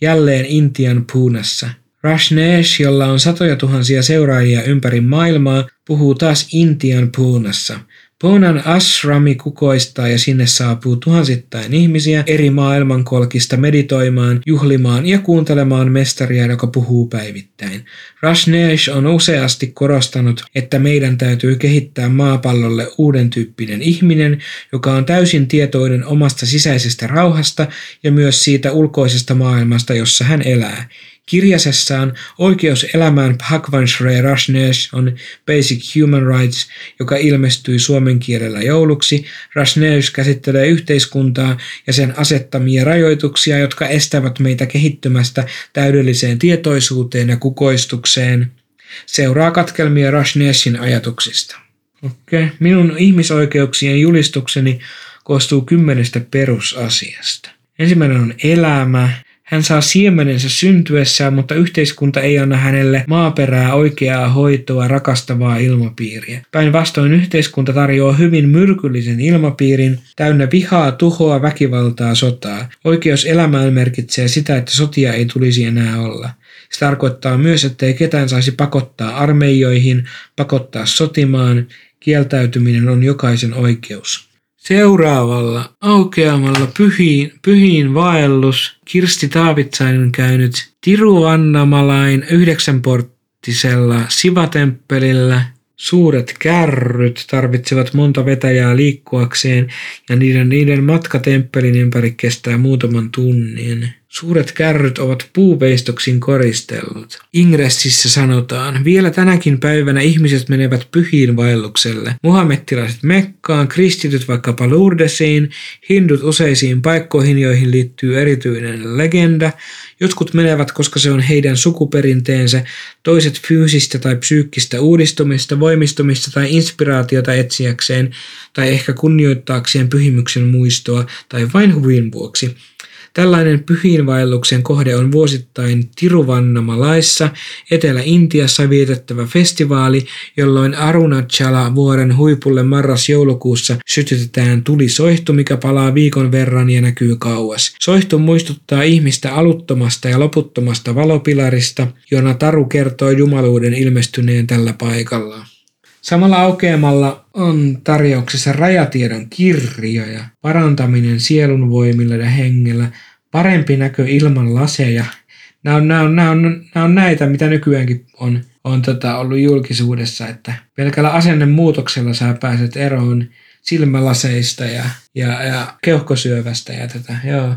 jälleen Intian puunassa. Rajneesh, jolla on satoja tuhansia seuraajia ympäri maailmaa, puhuu taas Intian puunassa – Ponan ashrami kukoistaa ja sinne saapuu tuhansittain ihmisiä eri maailmankolkista meditoimaan, juhlimaan ja kuuntelemaan mestaria, joka puhuu päivittäin. Rashnesh on useasti korostanut, että meidän täytyy kehittää maapallolle uuden tyyppinen ihminen, joka on täysin tietoinen omasta sisäisestä rauhasta ja myös siitä ulkoisesta maailmasta, jossa hän elää. Kirjasessaan Oikeus elämään Bhagwan Shrey Rajneesh on Basic Human Rights, joka ilmestyi suomen kielellä jouluksi. Rajneesh käsittelee yhteiskuntaa ja sen asettamia rajoituksia, jotka estävät meitä kehittymästä täydelliseen tietoisuuteen ja kukoistukseen. Seuraa katkelmia Rajneeshin ajatuksista. Okay. Minun ihmisoikeuksien julistukseni koostuu kymmenestä perusasiasta. Ensimmäinen on elämä, hän saa siemenensä syntyessään, mutta yhteiskunta ei anna hänelle maaperää, oikeaa hoitoa, rakastavaa ilmapiiriä. Päinvastoin yhteiskunta tarjoaa hyvin myrkyllisen ilmapiirin, täynnä vihaa, tuhoa, väkivaltaa, sotaa. Oikeus elämään merkitsee sitä, että sotia ei tulisi enää olla. Se tarkoittaa myös, että ei ketään saisi pakottaa armeijoihin, pakottaa sotimaan. Kieltäytyminen on jokaisen oikeus. Seuraavalla aukeamalla pyhiin, pyhiin vaellus Kirsti Taavitsainen käynyt Tiruvannamalain yhdeksänporttisella Sivatemppelillä. Suuret kärryt tarvitsevat monta vetäjää liikkuakseen ja niiden, niiden matka temppelin ympäri kestää muutaman tunnin. Suuret kärryt ovat puuveistoksin koristellut. Ingressissä sanotaan, vielä tänäkin päivänä ihmiset menevät pyhiin vaellukselle. Muhammettilaiset Mekkaan, kristityt vaikkapa Lourdesiin, hindut useisiin paikkoihin, joihin liittyy erityinen legenda. Jotkut menevät, koska se on heidän sukuperinteensä, toiset fyysistä tai psyykkistä uudistumista, voimistumista tai inspiraatiota etsiäkseen, tai ehkä kunnioittaakseen pyhimyksen muistoa, tai vain huvin vuoksi. Tällainen pyhiinvaelluksen kohde on vuosittain Tiruvannamalaissa Etelä-Intiassa vietettävä festivaali, jolloin Arunachala vuoren huipulle marras-joulukuussa sytytetään tulisoihtu, mikä palaa viikon verran ja näkyy kauas. Soihtu muistuttaa ihmistä aluttomasta ja loputtomasta valopilarista, jona Taru kertoo jumaluuden ilmestyneen tällä paikalla. Samalla aukeamalla on tarjouksessa rajatiedon kirjoja, parantaminen sielun voimilla ja hengellä, parempi näkö ilman laseja. Nämä on, nämä on, nämä on, nämä on näitä, mitä nykyäänkin on, on tota ollut julkisuudessa, että pelkällä asennemuutoksella sä pääset eroon silmälaseista ja, ja, ja keuhkosyövästä ja tätä, joo.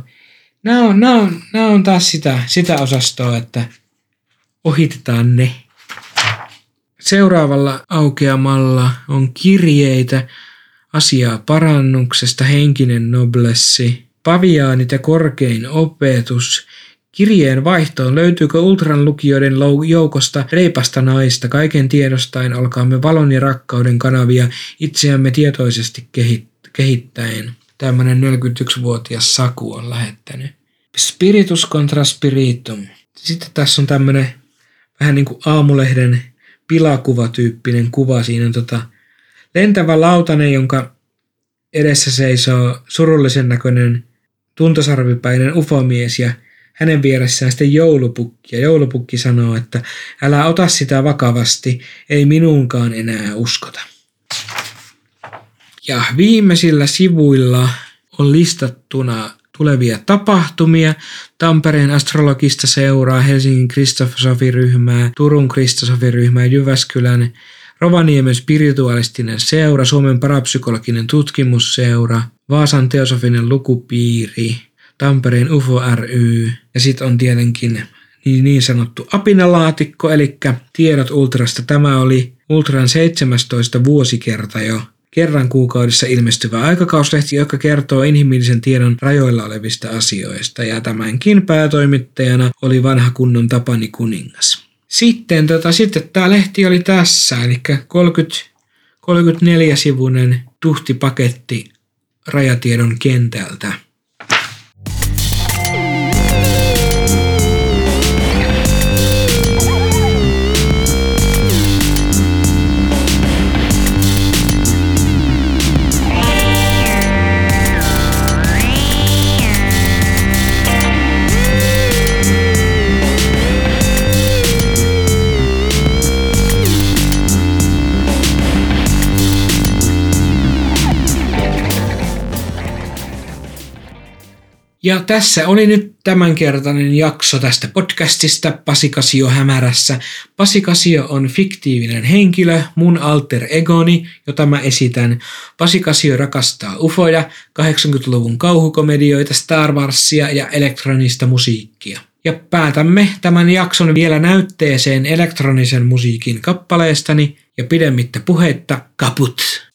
nämä on, nämä on, nämä on taas sitä, sitä osastoa, että ohitetaan ne. Seuraavalla aukeamalla on kirjeitä, asiaa parannuksesta, henkinen noblessi, paviaanit ja korkein opetus, Kirjeen vaihtoon löytyykö Ultran lukijoiden joukosta reipasta naista, kaiken tiedostain alkaamme valon ja rakkauden kanavia itseämme tietoisesti kehittäen. Tämmöinen 41-vuotias Saku on lähettänyt. Spiritus contra spiritum. Sitten tässä on tämmöinen vähän niin kuin aamulehden pilakuvatyyppinen kuva. Siinä on tota lentävä lautanen, jonka edessä seisoo surullisen näköinen tuntosarvipäinen ufomies ja hänen vieressään sitten joulupukki. Ja joulupukki sanoo, että älä ota sitä vakavasti, ei minuunkaan enää uskota. Ja viimeisillä sivuilla on listattuna tulevia tapahtumia. Tampereen astrologista seuraa Helsingin Kristosofiryhmää, Turun Kristosofiryhmää, Jyväskylän Rovaniemen spiritualistinen seura, Suomen parapsykologinen tutkimusseura, Vaasan teosofinen lukupiiri, Tampereen UFO ry ja sitten on tietenkin niin, niin sanottu apinalaatikko, eli tiedot Ultrasta. Tämä oli Ultran 17 vuosikerta jo kerran kuukaudessa ilmestyvä aikakauslehti, joka kertoo inhimillisen tiedon rajoilla olevista asioista, ja tämänkin päätoimittajana oli vanha kunnon Tapani Kuningas. Sitten, tota, sitten tämä lehti oli tässä, eli 30, 34-sivuinen tuhtipaketti rajatiedon kentältä. Ja tässä oli nyt tämänkertainen jakso tästä podcastista Pasikasio hämärässä. Pasikasio on fiktiivinen henkilö, mun alter egoni, jota mä esitän. Pasikasio rakastaa ufoja, 80-luvun kauhukomedioita, Star Warsia ja elektronista musiikkia. Ja päätämme tämän jakson vielä näytteeseen elektronisen musiikin kappaleestani ja pidemmittä puhetta kaput.